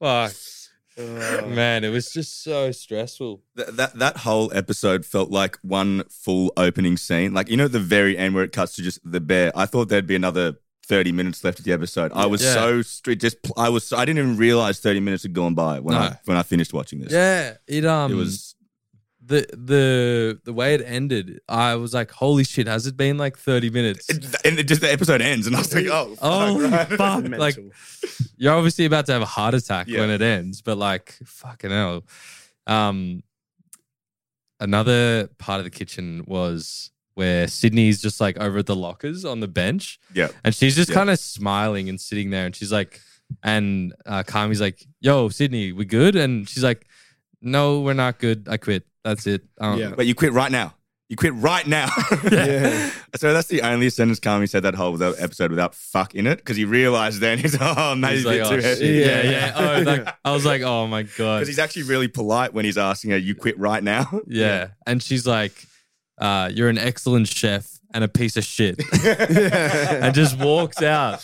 Fuck, man, it was just so stressful. Th- that that whole episode felt like one full opening scene. Like you know, at the very end where it cuts to just the bear. I thought there'd be another. 30 minutes left of the episode. I was Yeah. so straight. Just I was. I didn't even realize 30 minutes had gone by when No. I when I finished watching this. Yeah, it um, it was the the the way it ended. I was like, holy shit, has it been like thirty minutes? and it just the episode ends, and I was like, oh, Oh right? *laughs* fuck! Like you're obviously about to have a heart attack Yeah. when it ends, but like fucking hell. Um, another part of the kitchen was where Sydney's just like over at the lockers on the bench, yeah. and she's just Yeah. kind of smiling and sitting there, and she's like, and uh, Carmy's like, "Yo, Sydney, we good?" And she's like, "No, we're not good. I quit." That's it. Um, Yeah. But you quit right now. You quit right now. *laughs* Yeah. *laughs* so that's the only sentence Carmy said that whole episode without fuck in it because he realized then he's *laughs* oh maybe He's like, bit oh, too heavy. shit. Yeah, yeah. Oh, like, I was like, oh my god. Because he's actually really polite when he's asking her, "You quit right now?" Yeah. And she's like, uh, you're an excellent chef and a piece of shit. and just walks out.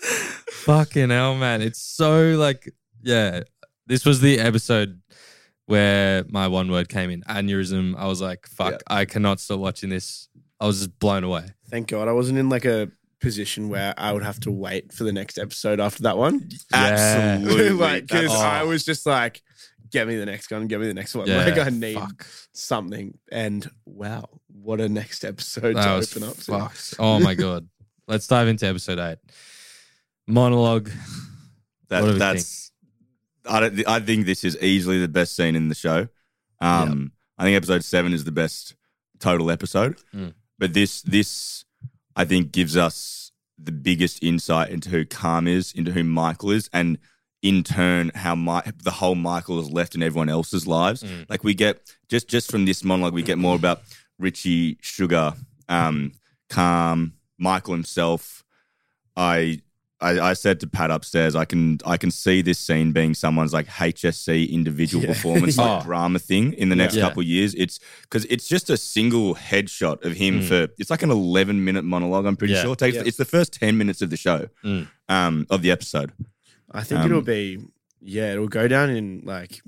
Fucking hell, man. It's so like, yeah. This was the episode where my one word came in aneurysm. I was like, fuck, I cannot stop watching this. I was just blown away. Thank God I wasn't in like a position where I would have to wait for the next episode after that one. Absolutely. *laughs* like, because That's- I was just like, get me the next one, get me the next one. Yeah, like, I need fuck. something. And wow, what a next episode to open up to. fucked. Oh my god. *laughs* Let's dive into episode eight. Monologue. That, What do we that's. I. I think this is easily the best scene in the show. Um, I think episode seven is the best total episode, Mm. but this this I think gives us the biggest insight into who Carm is, into who Michael is, and in turn how my the whole Michael is left in everyone else's lives. Mm. Like we get just just from this monologue, we get more about Richie, Sugar, um, Carm, Michael himself. I I, I said to Pat upstairs, I can I can see this scene being someone's like HSC individual Yeah. performance *laughs* like Oh. drama thing in the next Yeah. couple of years. It's because it's just a single headshot of him Mm. for it's like an eleven minute monologue. I'm pretty Yeah. sure it takes Yeah. it's the first ten minutes of the show, Mm. um, of the episode. I think Um, it'll be, yeah, it'll go down in like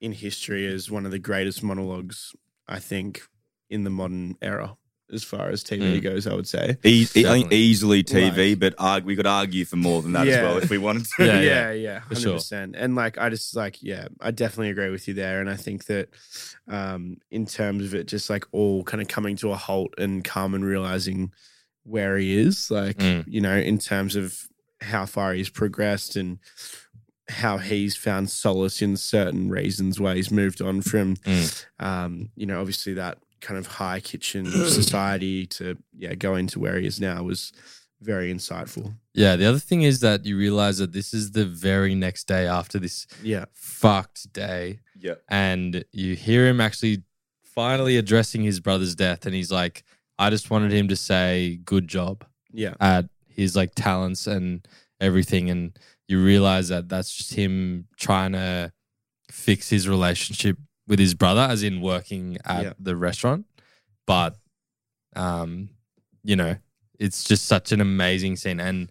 in history as one of the greatest monologues, I think, in the modern era as far as TV Mm. goes, I would say. E- I think Definitely. easily TV, Like- but arg- we could argue for more than that Yeah. as well if we wanted to. *laughs* Yeah, yeah, yeah, for hundred sure. percent. And like, I just like, yeah, I definitely agree with you there. And I think that, um, in terms of it, just like all kind of coming to a halt and Carmen realizing where he is, like, Mm. you know, in terms of how far he's progressed and how he's found solace in certain reasons why he's moved on from, Mm. um, you know, obviously that kind of high kitchen *clears throat* society to yeah go into where he is now was very insightful. Yeah, the other thing is that you realize that this is the very next day after this Yeah. fucked day. Yeah. And you hear him actually finally addressing his brother's death. And he's like, I just wanted him to say good job Yeah. at his like talents and everything. And you realize that that's just him trying to fix his relationship with his brother, as in working at Yeah. the restaurant. But, um, you know, it's just such an amazing scene and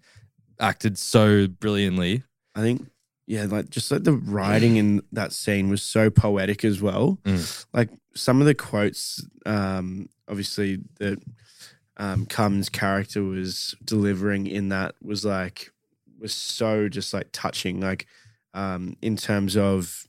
acted so brilliantly. I think, yeah, like just like the writing in that scene was so poetic as well. Mm. Like some of the quotes, um, obviously that um, Carmen's character was delivering in that was like was so just like touching. Like um, in terms of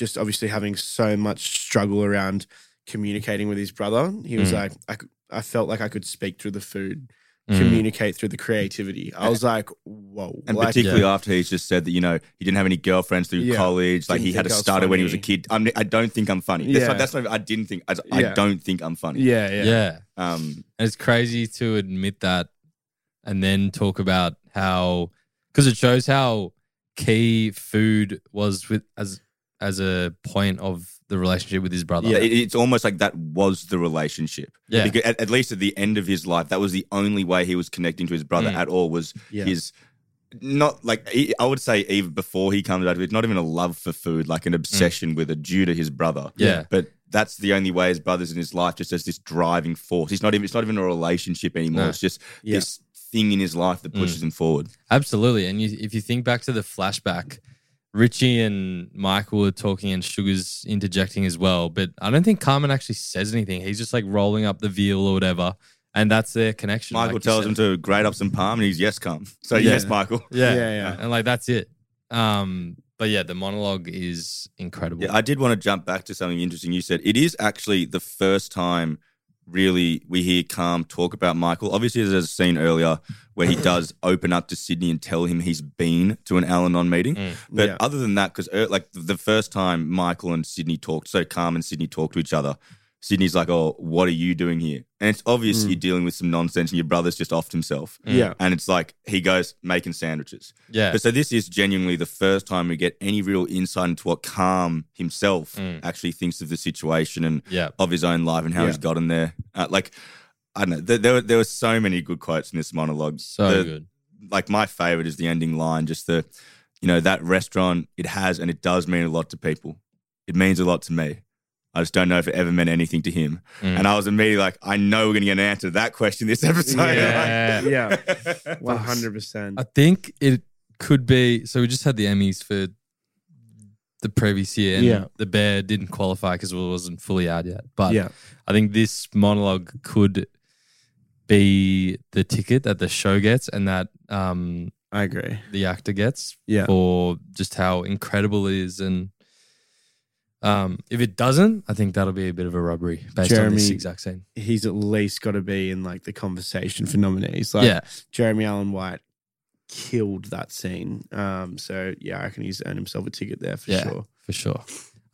just obviously having so much struggle around communicating with his brother. He was Mm. like, I felt like I could speak through the food. Mm. Communicate through the creativity. I was like, "Whoa!" And like, particularly after he's just said that, you know, he didn't have any girlfriends through Yeah. college. Like Didn't he had think a I starter when he was a kid. I'm, I don't think I'm funny. That's, Yeah. not, that's not, I didn't think, I, I Yeah. don't think I'm funny. yeah, yeah, yeah. Um, And it's crazy to admit that and then talk about how because it shows how key food was with as as a point of the relationship with his brother. Yeah, it- it's almost like that was the relationship. Yeah. Because at, at least at the end of his life, that was the only way he was connecting to his brother Mm. at all was Yeah. his not like he- I would say even before he comes out of it, not even a love for food, like an obsession with it due to his brother. Mm. Yeah. But that's the only way his brother's in his life, just as this driving force. He's not even it's not even a relationship anymore. No. It's just Yeah. this thing in his life that pushes him forward. Absolutely. And you, if you think back to the flashback, Richie and Michael are talking and Sugar's interjecting as well. But I don't think Carmen actually says anything. He's just like rolling up the veal or whatever. And that's their connection. Michael like tells him to grade up some parm and he's yes come. So Yeah. yes, Michael. *laughs* Yeah. Yeah, yeah. And like that's it. Um, but yeah, the monologue is incredible. Yeah, I did want to jump back to something interesting you said. It is actually the first time really we hear Carm talk about Michael. Obviously, there's a scene earlier where he does open up to Sydney and tell him he's been to an Al Anon meeting. Mm. But Yeah. other than that, because like the first time Michael and Sydney talked, so Carm and Sydney talked to each other, Sydney's like, "Oh, what are you doing here?" And it's obvious Mm. you're dealing with some nonsense, and your brother's just offed himself. Yeah. and it's like he goes making sandwiches. Yeah. but so this is genuinely the first time we get any real insight into what Carm himself Mm. actually thinks of the situation and Yeah. of his own life and how Yeah. he's gotten there. Uh, like, I don't know. There, there, were, there were so many good quotes in this monologue. So The- good. Like my favorite is the ending line. Just the, you know, that restaurant. It has and it does mean a lot to people. It means a lot to me. I just don't know if it ever meant anything to him. Mm. And I was immediately like, I know we're going to get an answer to that question this *laughs* episode. Yeah. yeah, *laughs* one hundred percent. I think it could be. So we just had the Emmys for the previous year, and Yeah. the Bear didn't qualify because it wasn't fully out yet. But Yeah. I think this monologue could be the ticket that the show gets, and that um, I agree. the actor gets Yeah. for just how incredible it is. And um, if it doesn't, I think that'll be a bit of a robbery based on this Jeremy- exact scene. He's at least got to be in like the conversation for nominees. Like Yeah. Jeremy Allen White killed that scene. Um, so yeah, I reckon he's earned himself a ticket there for yeah, sure. for sure.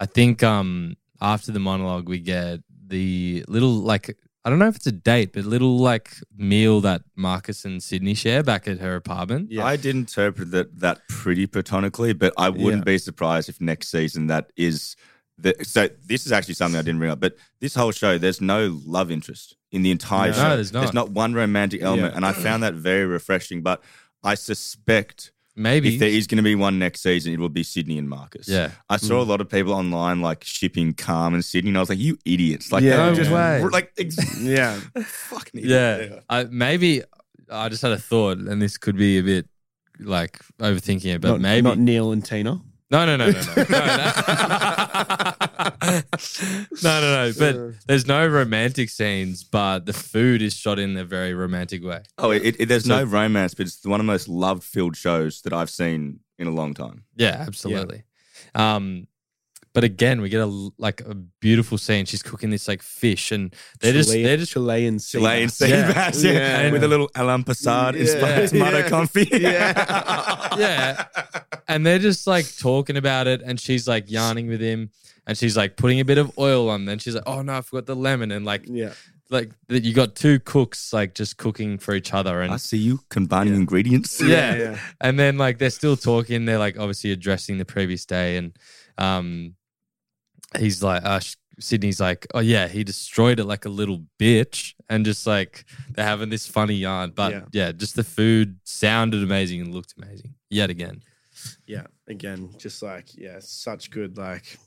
I think um after the monologue we get the little like I don't know if it's a date, but little like meal that Marcus and Sydney share back at her apartment. Yeah. I did interpret that that pretty platonically, but I wouldn't Yeah. be surprised if next season that is the. So this is actually something I didn't bring up, but this whole show, there's no love interest in the entire No. show. No, there's not. There's not one romantic element, Yeah. and I found that very refreshing. But I suspect Maybe if there is going to be one next season, it will be Sydney and Marcus. Yeah. I saw a Mm. lot of people online like shipping Carm and Sydney, and I was like, "You idiots!" Like, Yeah. they're No just- way. Like, ex- *laughs* Yeah. *laughs* fucking yeah. I, maybe I just had a thought, and this could be a bit like overthinking it, but not, maybe not Neil and Tina. No, no, no, no, no. *laughs* no, no. *laughs* no, no, no. But there's no romantic scenes, but the food is shot in a very romantic way. Oh, it, it, there's So- no romance, but it's one of the most love filled shows that I've seen in a long time. Yeah, absolutely. Um, but again, we get a like a beautiful scene. She's cooking this like fish, and they're just they're just Chilean sea Chilean bass. sea Yeah. bass, yeah, Yeah. with a little Alain Passard inspired tomato comfy. *laughs* Yeah. confit. yeah, and they're just like talking about it, and she's like yarning with him, and she's like putting a bit of oil on. Then she's like, "Oh no, I forgot the lemon," and like Yeah. like that you got two cooks like just cooking for each other, and I see you combining ingredients. yeah. yeah. And then like they're still talking. They're like obviously addressing the previous day, and um, he's like, uh, Sydney's like, oh yeah, he destroyed it like a little bitch, and just like they're having this funny yarn. But Yeah. yeah, just the food sounded amazing and looked amazing yet again. yeah again just like yeah such good like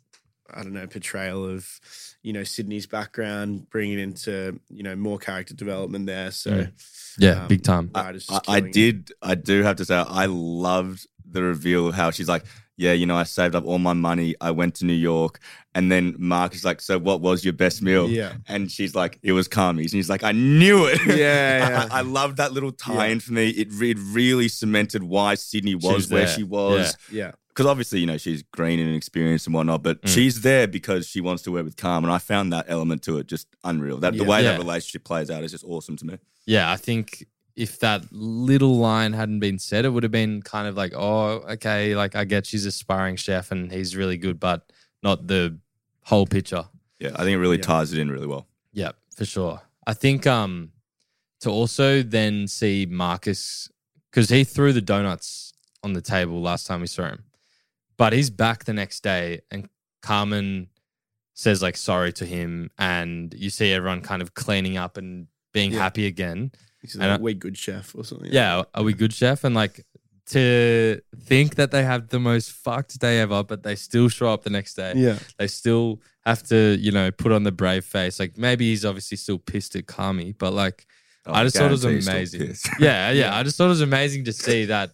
i don't know portrayal of you know sydney's background bringing into you know more character development there so Mm. Yeah, um, big time. writers I, I killing it. did. I do have to say, I loved the reveal of how she's like, "Yeah, you know, I saved up all my money. I went to New York." And then Mark is like, "So, what was your best meal?" Yeah. And she's like, "It was Carmy's." And he's like, "I knew it." Yeah, *laughs* yeah. I, I loved that little tie-in for me. It, re- it really cemented why Sydney was, was where she was. yeah Because obviously, you know, she's green and experienced and whatnot, but Mm. she's there because she wants to work with Carm. And I found that element to it just unreal. That the way Yeah. that relationship plays out is just awesome to me. Yeah, I think if that little line hadn't been said, it would have been kind of like, oh, okay, like I get she's aspiring chef and he's really good, but not the whole picture. Yeah, I think it really Yeah. ties it in really well. Yeah, for sure. I think um to also then see Marcus because he threw the donuts on the table last time we saw him, but he's back the next day and Carmen says like sorry to him, and you see everyone kind of cleaning up and being Yeah. happy again. He's And like, I- we good chef or something Yeah, are we good, chef? And like to think that they have the most fucked day ever, but they still show up the next day. yeah They still have to, you know, put on the brave face. Like maybe he's obviously still pissed at Carmy, but like Oh, I just thought it was guarantee he's still amazing. pissed. *laughs* Yeah, yeah, I just thought it was amazing to see that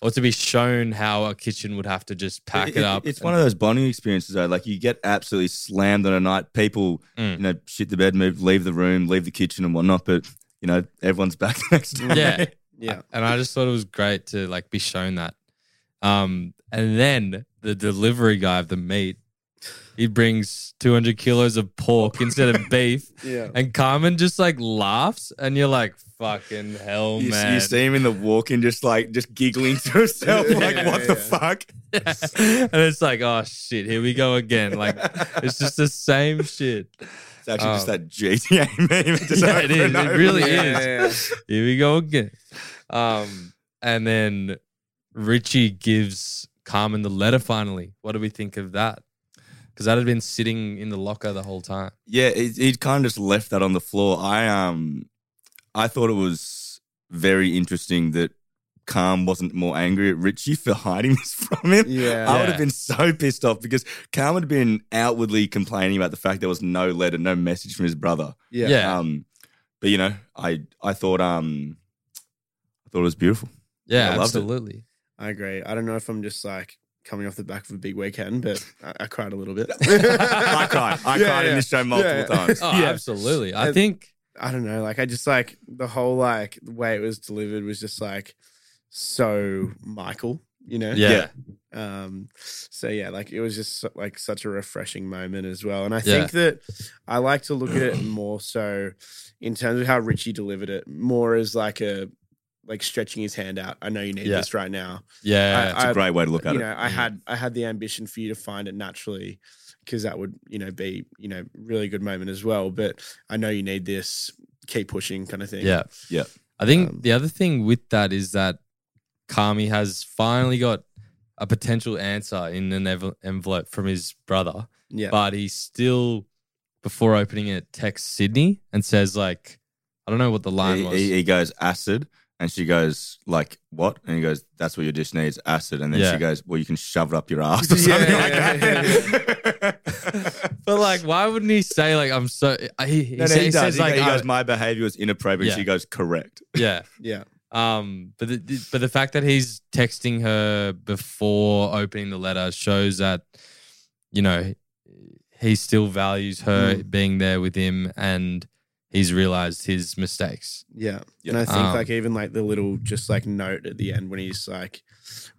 or to be shown how a kitchen would have to just pack it, up. It's one of those bonding experiences though. Like you get absolutely slammed on a night. People, Mm. you know, shit the bed, move, leave the room, leave the kitchen and whatnot. But you know, everyone's back the *laughs* next day. Yeah. yeah and I just thought it was great to like be shown that. Um, and then the delivery guy of the meat he brings 200 kilos of pork instead of *laughs* beef. Yeah. And Carmen just like laughs, and you're like, fucking hell, You, man. you see him in the walk-in, just like just giggling to himself, like Yeah, what the yeah. fuck? *laughs* and it's like, oh shit, here we go again. Like, it's just the same shit. It's actually just Um, that GTA *laughs* meme. *laughs* Just yeah, over it is. It over really again. is. Here we go again. Um, and then Richie gives Carmen the letter finally. What do we think of that? Because that had been sitting in the locker the whole time. Yeah, he, he kind of just left that on the floor. I um, I thought it was very interesting that Carm wasn't more angry at Richie for hiding *laughs* this from him. Yeah. I would have been so pissed off because Carm had been outwardly complaining about the fact there was no letter, no message from his brother. Yeah. Yeah. Um, but you know, I I thought um, I thought it was beautiful. Yeah, I loved it. absolutely. I agree. I don't know if I'm just like coming off the back of a big weekend, but I, I cried a little bit. *laughs* *laughs* I cried. I Yeah, cried in this show multiple Yeah. times. Oh, Yeah. absolutely. I And- think I don't know. Like I just like the whole like the way it was delivered was just like so Michael, you know? Yeah. Um so yeah, like it was just like such a refreshing moment as well. And I Yeah. think that I like to look at it more so in terms of how Richie delivered it, more as like a like stretching his hand out. I know you need Yeah. this right now. yeah, It's a great way to look at it. you it. know, I had I had the ambition for you to find it naturally because that would, you know, be, you know, really good moment as well. But I know you need this, keep pushing kind of thing. yeah. Yeah. I think Um, the other thing with that is that Carmy has finally got a potential answer in an ev- envelope from his brother, Yeah. but he still, before opening it, texts Sydney and says like, I don't know what the line he, was. he, he goes acid, and she goes like what? And he goes, "That's what your dish needs, acid." And then Yeah. she goes, "Well, you can shove it up your *laughs* ass or something Yeah, like yeah, that." *laughs* but like, why wouldn't he say like I'm so? He, he, no, no, say- he, says like he goes, "My behavior was inappropriate." Yeah. She goes, "Correct." yeah. Yeah. Um, but the, the- but the fact that he's texting her before opening the letter shows that you know he still values her Mm. being there with him, and he's realized his mistakes. Yeah. Yeah. And I think Um, like even like the little just like note at the end when he's like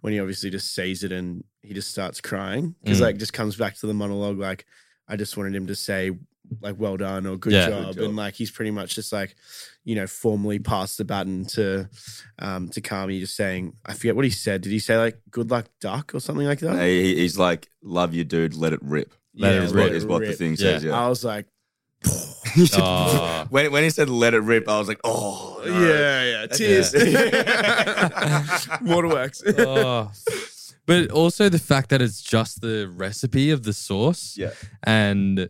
when he obviously just sees it and he just starts crying because Mm. like just comes back to the monologue like I just wanted him to say like well done or good, Yeah. job. Good job. and like he's pretty much just like you know formally passed the baton to um to Carmy just saying I forget what he said did he say like good luck duck or something like that He- he- he's like, "Love you, dude. Let it rip." Let it is rip. What, is what the thing Yeah. says. Yeah. I was like Oh. *laughs* *laughs* when when he said "let it rip," I was like, "Oh, no. yeah yeah tears *laughs* waterworks oh. But also the fact that it's just the recipe of the sauce, Yeah. and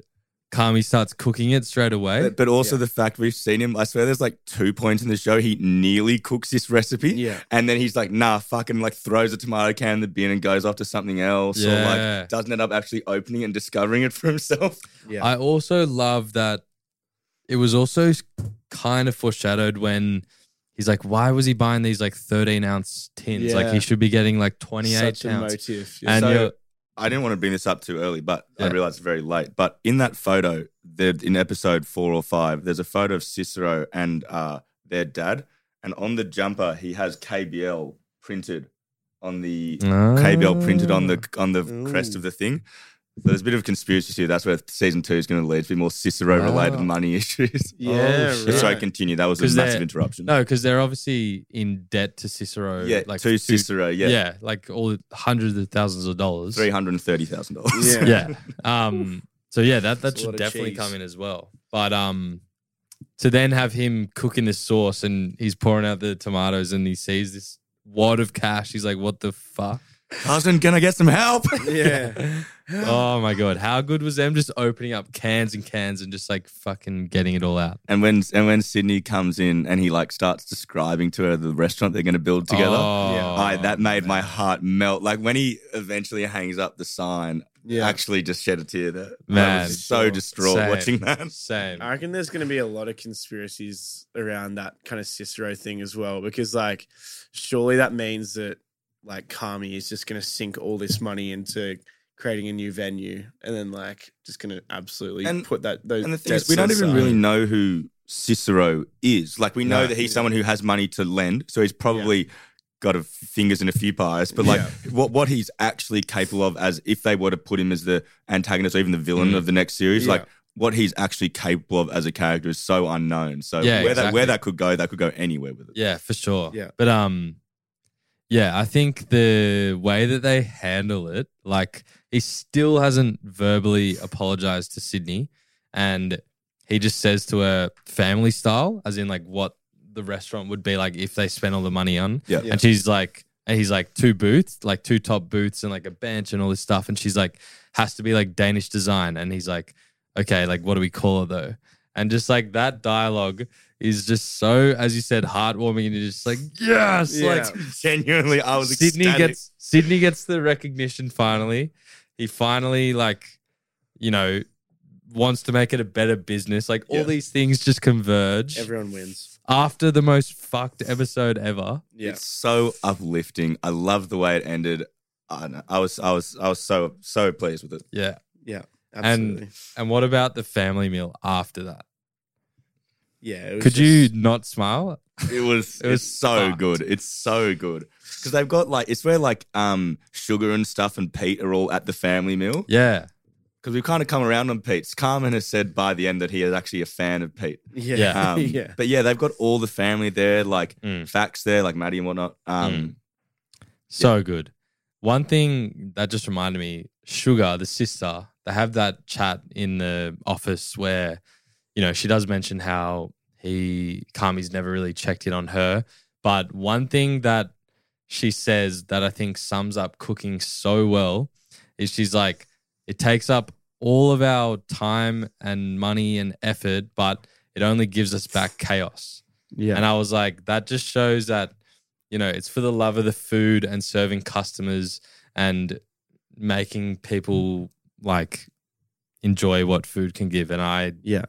Carmy starts cooking it straight away. But, but also the fact we've seen him, I swear there's like two points in the show he nearly cooks this recipe. Yeah. And then he's like, nah, fucking like throws a tomato can in the bin and goes off to something else. Or like doesn't end up actually opening it and discovering it for himself. yeah I also love that it was also kind of foreshadowed when he's like, why was he buying these like 13 ounce tins? Like he should be getting like 28 such a ounce. motive And So, you're, I didn't want to bring this up too early, but I Yeah. realized it's very late. But in that photo, in episode four or five, there's a photo of Cicero and uh, their dad. And on the jumper, he has KBL printed on the KBL printed on the on the crest of the thing. So there's a bit of conspiracy here. That's where season two is going to lead to be more Cicero related Ah. money *laughs* issues. *laughs* Yeah, Oh, shit. Just sorry, continue. That was a massive interruption. no, because they're obviously in debt to Cicero. yeah, like to two- Cicero, yeah, Yeah, like all hundreds of thousands of dollars. three hundred and thirty thousand dollars. Yeah. yeah. Um. So yeah, that that That's should definitely cheese. come in as well. But um, to then have him cooking this sauce and he's pouring out the tomatoes and he sees this wad of cash. He's like, "What the fuck?" Cousin, can I get some help? *laughs* yeah oh my god, how good was them just opening up cans and cans and just like fucking getting it all out? And when and when Sydney comes in and he like starts describing to her the restaurant they're going to build together, Oh, I, that made my heart melt. Like when he eventually hangs up the sign, Yeah. actually just shed a tear there. I Man, was so sure. distraught Same. watching that. Same. I reckon there's going to be a lot of conspiracies around that kind of Cicero thing as well, because like, surely that means that like Carmy is just going to sink all this money into creating a new venue, and then like just going to absolutely And- put that those. And the thing is, we don't even aside. really know who Cicero is. Like we know No. that he's someone who has money to lend, so he's probably got a fingers in a few pies, but like what what he's actually capable of as if they were to put him as the antagonist or even the villain Mm. of the next series, Yeah. like what he's actually capable of as a character is so unknown. So Yeah, where that where that could go, that could go anywhere with it. Yeah, for sure. Yeah. But um yeah, I think the way that they handle it, like he still hasn't verbally apologized to Sydney and he just says to her family style, as in like what the restaurant would be like if they spent all the money on. Yeah. And she's like and he's like two booths, like two top booths and like a bench and all this stuff. And she's like, has to be like Danish design. And he's like, okay, like what do we call it though? And just like that dialogue is just so, as you said, heartwarming, and you're just like, yes, Yeah. like Genuinely, I was Sydney ecstatic. gets Sydney gets the recognition finally. He finally like, you know, wants to make it a better business. Like all Yeah. these things just converge Everyone wins. after the most fucked episode ever. Yeah. It's so uplifting. I love the way it ended. I, know. I was I was I was so so pleased with it. Yeah. Yeah. Absolutely. And and what about the family meal after that? Yeah. It was Could you not smile? It was *laughs* It was it's so fucked. good. It's so good because they've got like it's where like um sugar and stuff and Pete are all at the family meal Yeah. because we've kind of come around on Pete's. Carmen has said by the end that he is actually a fan of Pete. Yeah. Yeah. Um, *laughs* yeah. But yeah, they've got all the family there, like Mm. facts there, like Matty and whatnot. Um, So good. One thing that just reminded me, Sugar, the sister, they have that chat in the office where, you know, she does mention how he Carmy's never really checked in on her. But one thing that she says that I think sums up cooking so well is she's like, it takes up all of our time and money and effort, but it only gives us back chaos. Yeah. And I was like, that just shows that, you know, it's for the love of the food and serving customers and making people like enjoy what food can give. And I, yeah.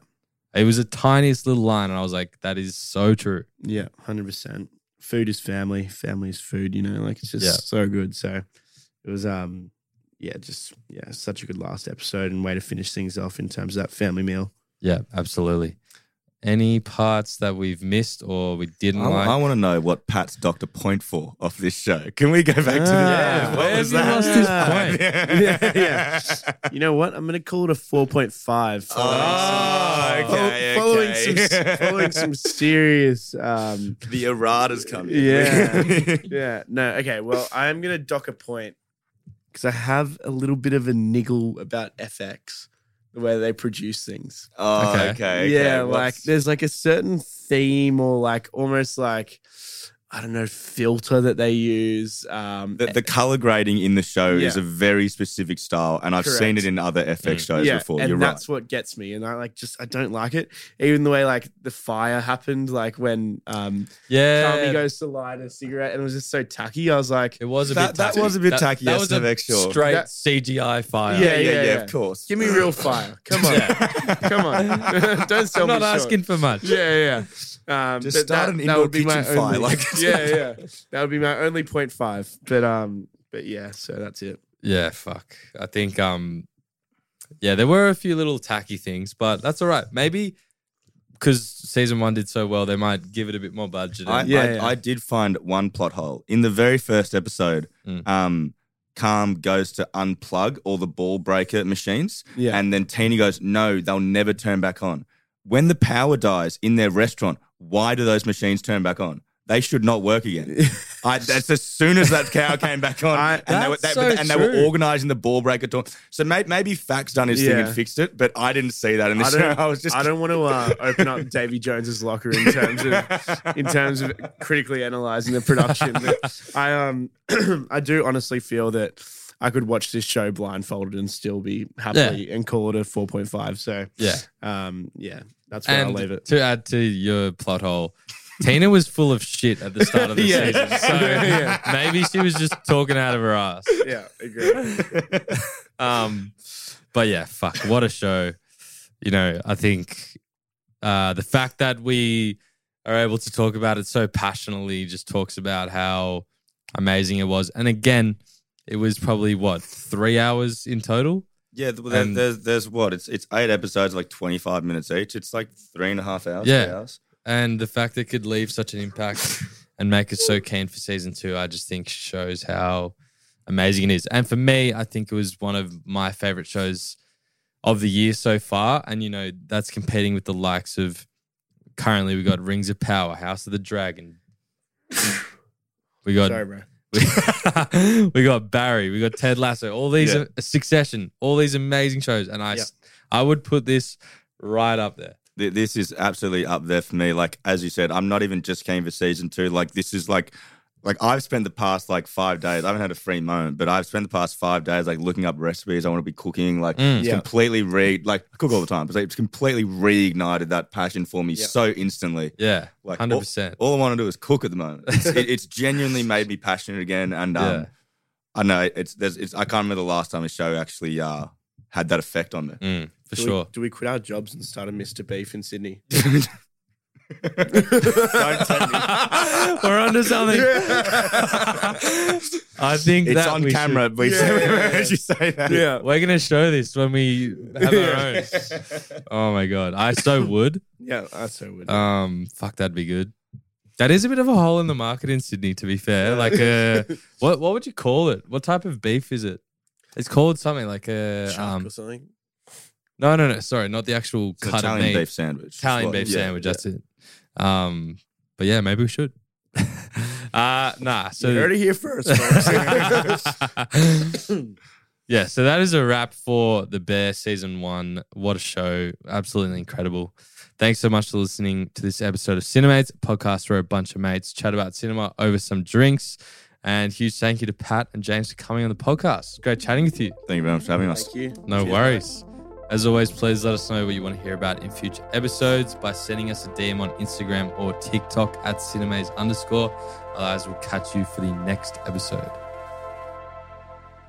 It was a tiniest little line. And I was like, that is so true. Yeah, hundred percent. Food is family. Family is food. You know, like it's just Yeah. so good. So it was, um, yeah, just yeah, such a good last episode and way to finish things off in terms of that family meal. Yeah, absolutely. Any parts that we've missed or we didn't I, like? I want to know what Pat's Doctor Point for off this show. Can we go back to the Ah, what where was you that? lost his point? yeah, *laughs* yeah. You know what? I'm gonna call it a four point five. Oh, okay, following okay. some *laughs* following some serious um the errata's coming. Yeah. *laughs* yeah. No, okay. Well, I am going to dock a point because I have a little bit of a niggle about FX, the way they produce things. Oh, Okay. okay. okay. yeah, like What's- there's like a certain theme or like almost like, I don't know, filter that they use. Um, the, the color grading in the show is a very specific style, and I've seen it in other FX Mm. shows yeah, before. and You're right. that's what gets me. And I like just I don't like it. Even the way like the fire happened, like when um yeah. Tommy goes to light a cigarette, and it was just so tacky. I was like, it was a That- bit that was a bit tacky, That yes, was to a make sure. straight That- CGI fire. Yeah, yeah, yeah, yeah, yeah. of course. Give me real fire. Come on. *laughs* Come on. *laughs* Don't sell I'm not me short. asking for much. Yeah, yeah. Um, Just start that, an that indoor would be my kitchen fire, only, like- *laughs* yeah, *laughs* yeah. That would be my only point five. But um, but yeah. So that's it. Yeah, fuck. I think um yeah, there were a few little tacky things, but that's all right. Maybe because season one did so well, they might give it a bit more budget. I, Yeah, I, yeah. I did find one plot hole in the very first episode. Mm. Um, Carm goes to unplug all the ball breaker machines, Yeah. and then Teeny goes, "No, they'll never turn back on." When the power dies in their restaurant, why do those machines turn back on? They should not work again. *laughs* I, that's as soon as that cow came back on, *laughs* I- and, they were, they, so and they were organizing the ball breaker tour. So may, maybe Fak's done his thing Yeah. and fixed it, but I didn't see that in the I show. don't. *laughs* I was just I don't want to uh, open up Davy Jones's locker in terms of in terms of critically analyzing the production. But I um *clears throat* I do honestly feel that I could watch this show blindfolded and still be happy and call it a four point five. So yeah. um yeah, that's where I'll leave it. to add to your plot hole, Tina was full of shit at the start of the *laughs* Yeah. season. So *laughs* Yeah. maybe she was just talking out of her ass. *laughs* Yeah, agree. Um, but yeah, fuck, what a show. You know, I think uh, the fact that we are able to talk about it so passionately just talks about how amazing it was. And again, it was probably what three hours in total. Yeah, there, And- there's there's what it's it's eight episodes, like twenty five minutes each. It's like three and a half hours. Yeah. hours. and the fact that it could leave such an impact *laughs* and make us so keen for season two, I just think shows how amazing it is. And for me, I think it was one of my favorite shows of the year so far. And you know, that's competing with the likes of currently we got Rings of Power, House of the Dragon. *laughs* we got Sorry, bro. *laughs* we, got Barry, we got Ted Lasso, all these Yeah. uh, Succession, all these amazing shows, and I, I would put this right up there. This is absolutely up there for me. Like as you said, I'm not even just keen for season two. Like this is like, like I've spent the past like five days. I haven't had a free moment, but I've spent the past five days like looking up recipes. I want to be cooking. Like Mm. it's Yeah. completely re like I cook all the time, but it's completely reignited that passion for me Yeah. so instantly. Yeah, Like hundred all- percent. All I want to do is cook at the moment. It's, it, it's genuinely made me passionate again, and um, Yeah. I know it's there's it's I can't remember the last time a show actually uh had that effect on me. Mm, for do sure. We, do we quit our jobs and start a Mr. Beef in Sydney? *laughs* Don't take me. We're onto something. I think It's that on we camera. should- We Yeah. heard *laughs* you say that. Yeah. We're gonna show this when we have our own. Oh my god, I so would. Yeah, I so would. Um, fuck, that'd be good. That is a bit of a hole in the market in Sydney, to be fair. Like, uh, *laughs* what what would you call it? What type of beef is it? It's called something like a Shark um. or something. No, no, no. Sorry, not the actual It's an cut Italian of meat. beef sandwich. Italian That's beef yeah, sandwich. yeah. That's it. Um, but yeah, maybe we should. *laughs* uh nah. So you heard it here first. folks. *laughs* yeah, so that is a wrap for The Bear season one. What a show. Absolutely incredible. Thanks so much for listening to this episode of Cinemates, a podcast where a bunch of mates chat about cinema over some drinks. And huge thank you to Pat and James for coming on the podcast. Great chatting with you. Thank you very much for having us. Thank you. No Cheers, worries. As always, please let us know what you want to hear about in future episodes by sending us a DM on Instagram or TikTok at cinemaze underscore. Otherwise, we'll catch you for the next episode.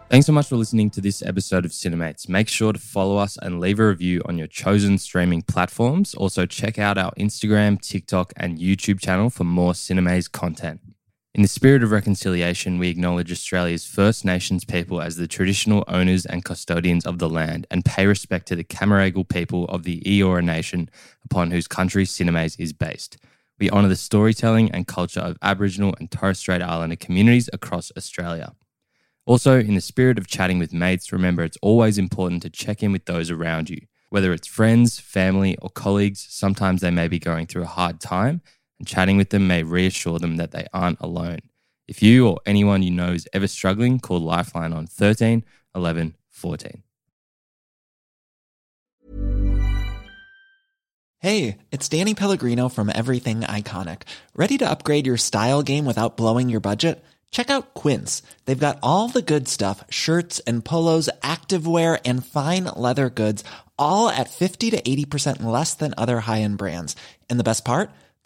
Thanks so much for listening to this episode of Cinemates. Make sure to follow us and leave a review on your chosen streaming platforms. Also, check out our Instagram, TikTok, and YouTube channel for more Cinemaze content. In the spirit of reconciliation, we acknowledge Australia's First Nations people as the traditional owners and custodians of the land and pay respect to the Cammeraygal people of the Eora Nation upon whose country Cinemaze is based. We honour the storytelling and culture of Aboriginal and Torres Strait Islander communities across Australia. Also, in the spirit of chatting with mates, remember it's always important to check in with those around you. Whether it's friends, family, or colleagues, sometimes they may be going through a hard time, and chatting with them may reassure them that they aren't alone. If you or anyone you know is ever struggling, call Lifeline on 13 11 14. Hey, it's Danny Pellegrino from Everything Iconic. Ready to upgrade your style game without blowing your budget? Check out Quince. They've got all the good stuff shirts and polos, activewear, and fine leather goods, all at 50 to 80% less than other high end brands. And the best part?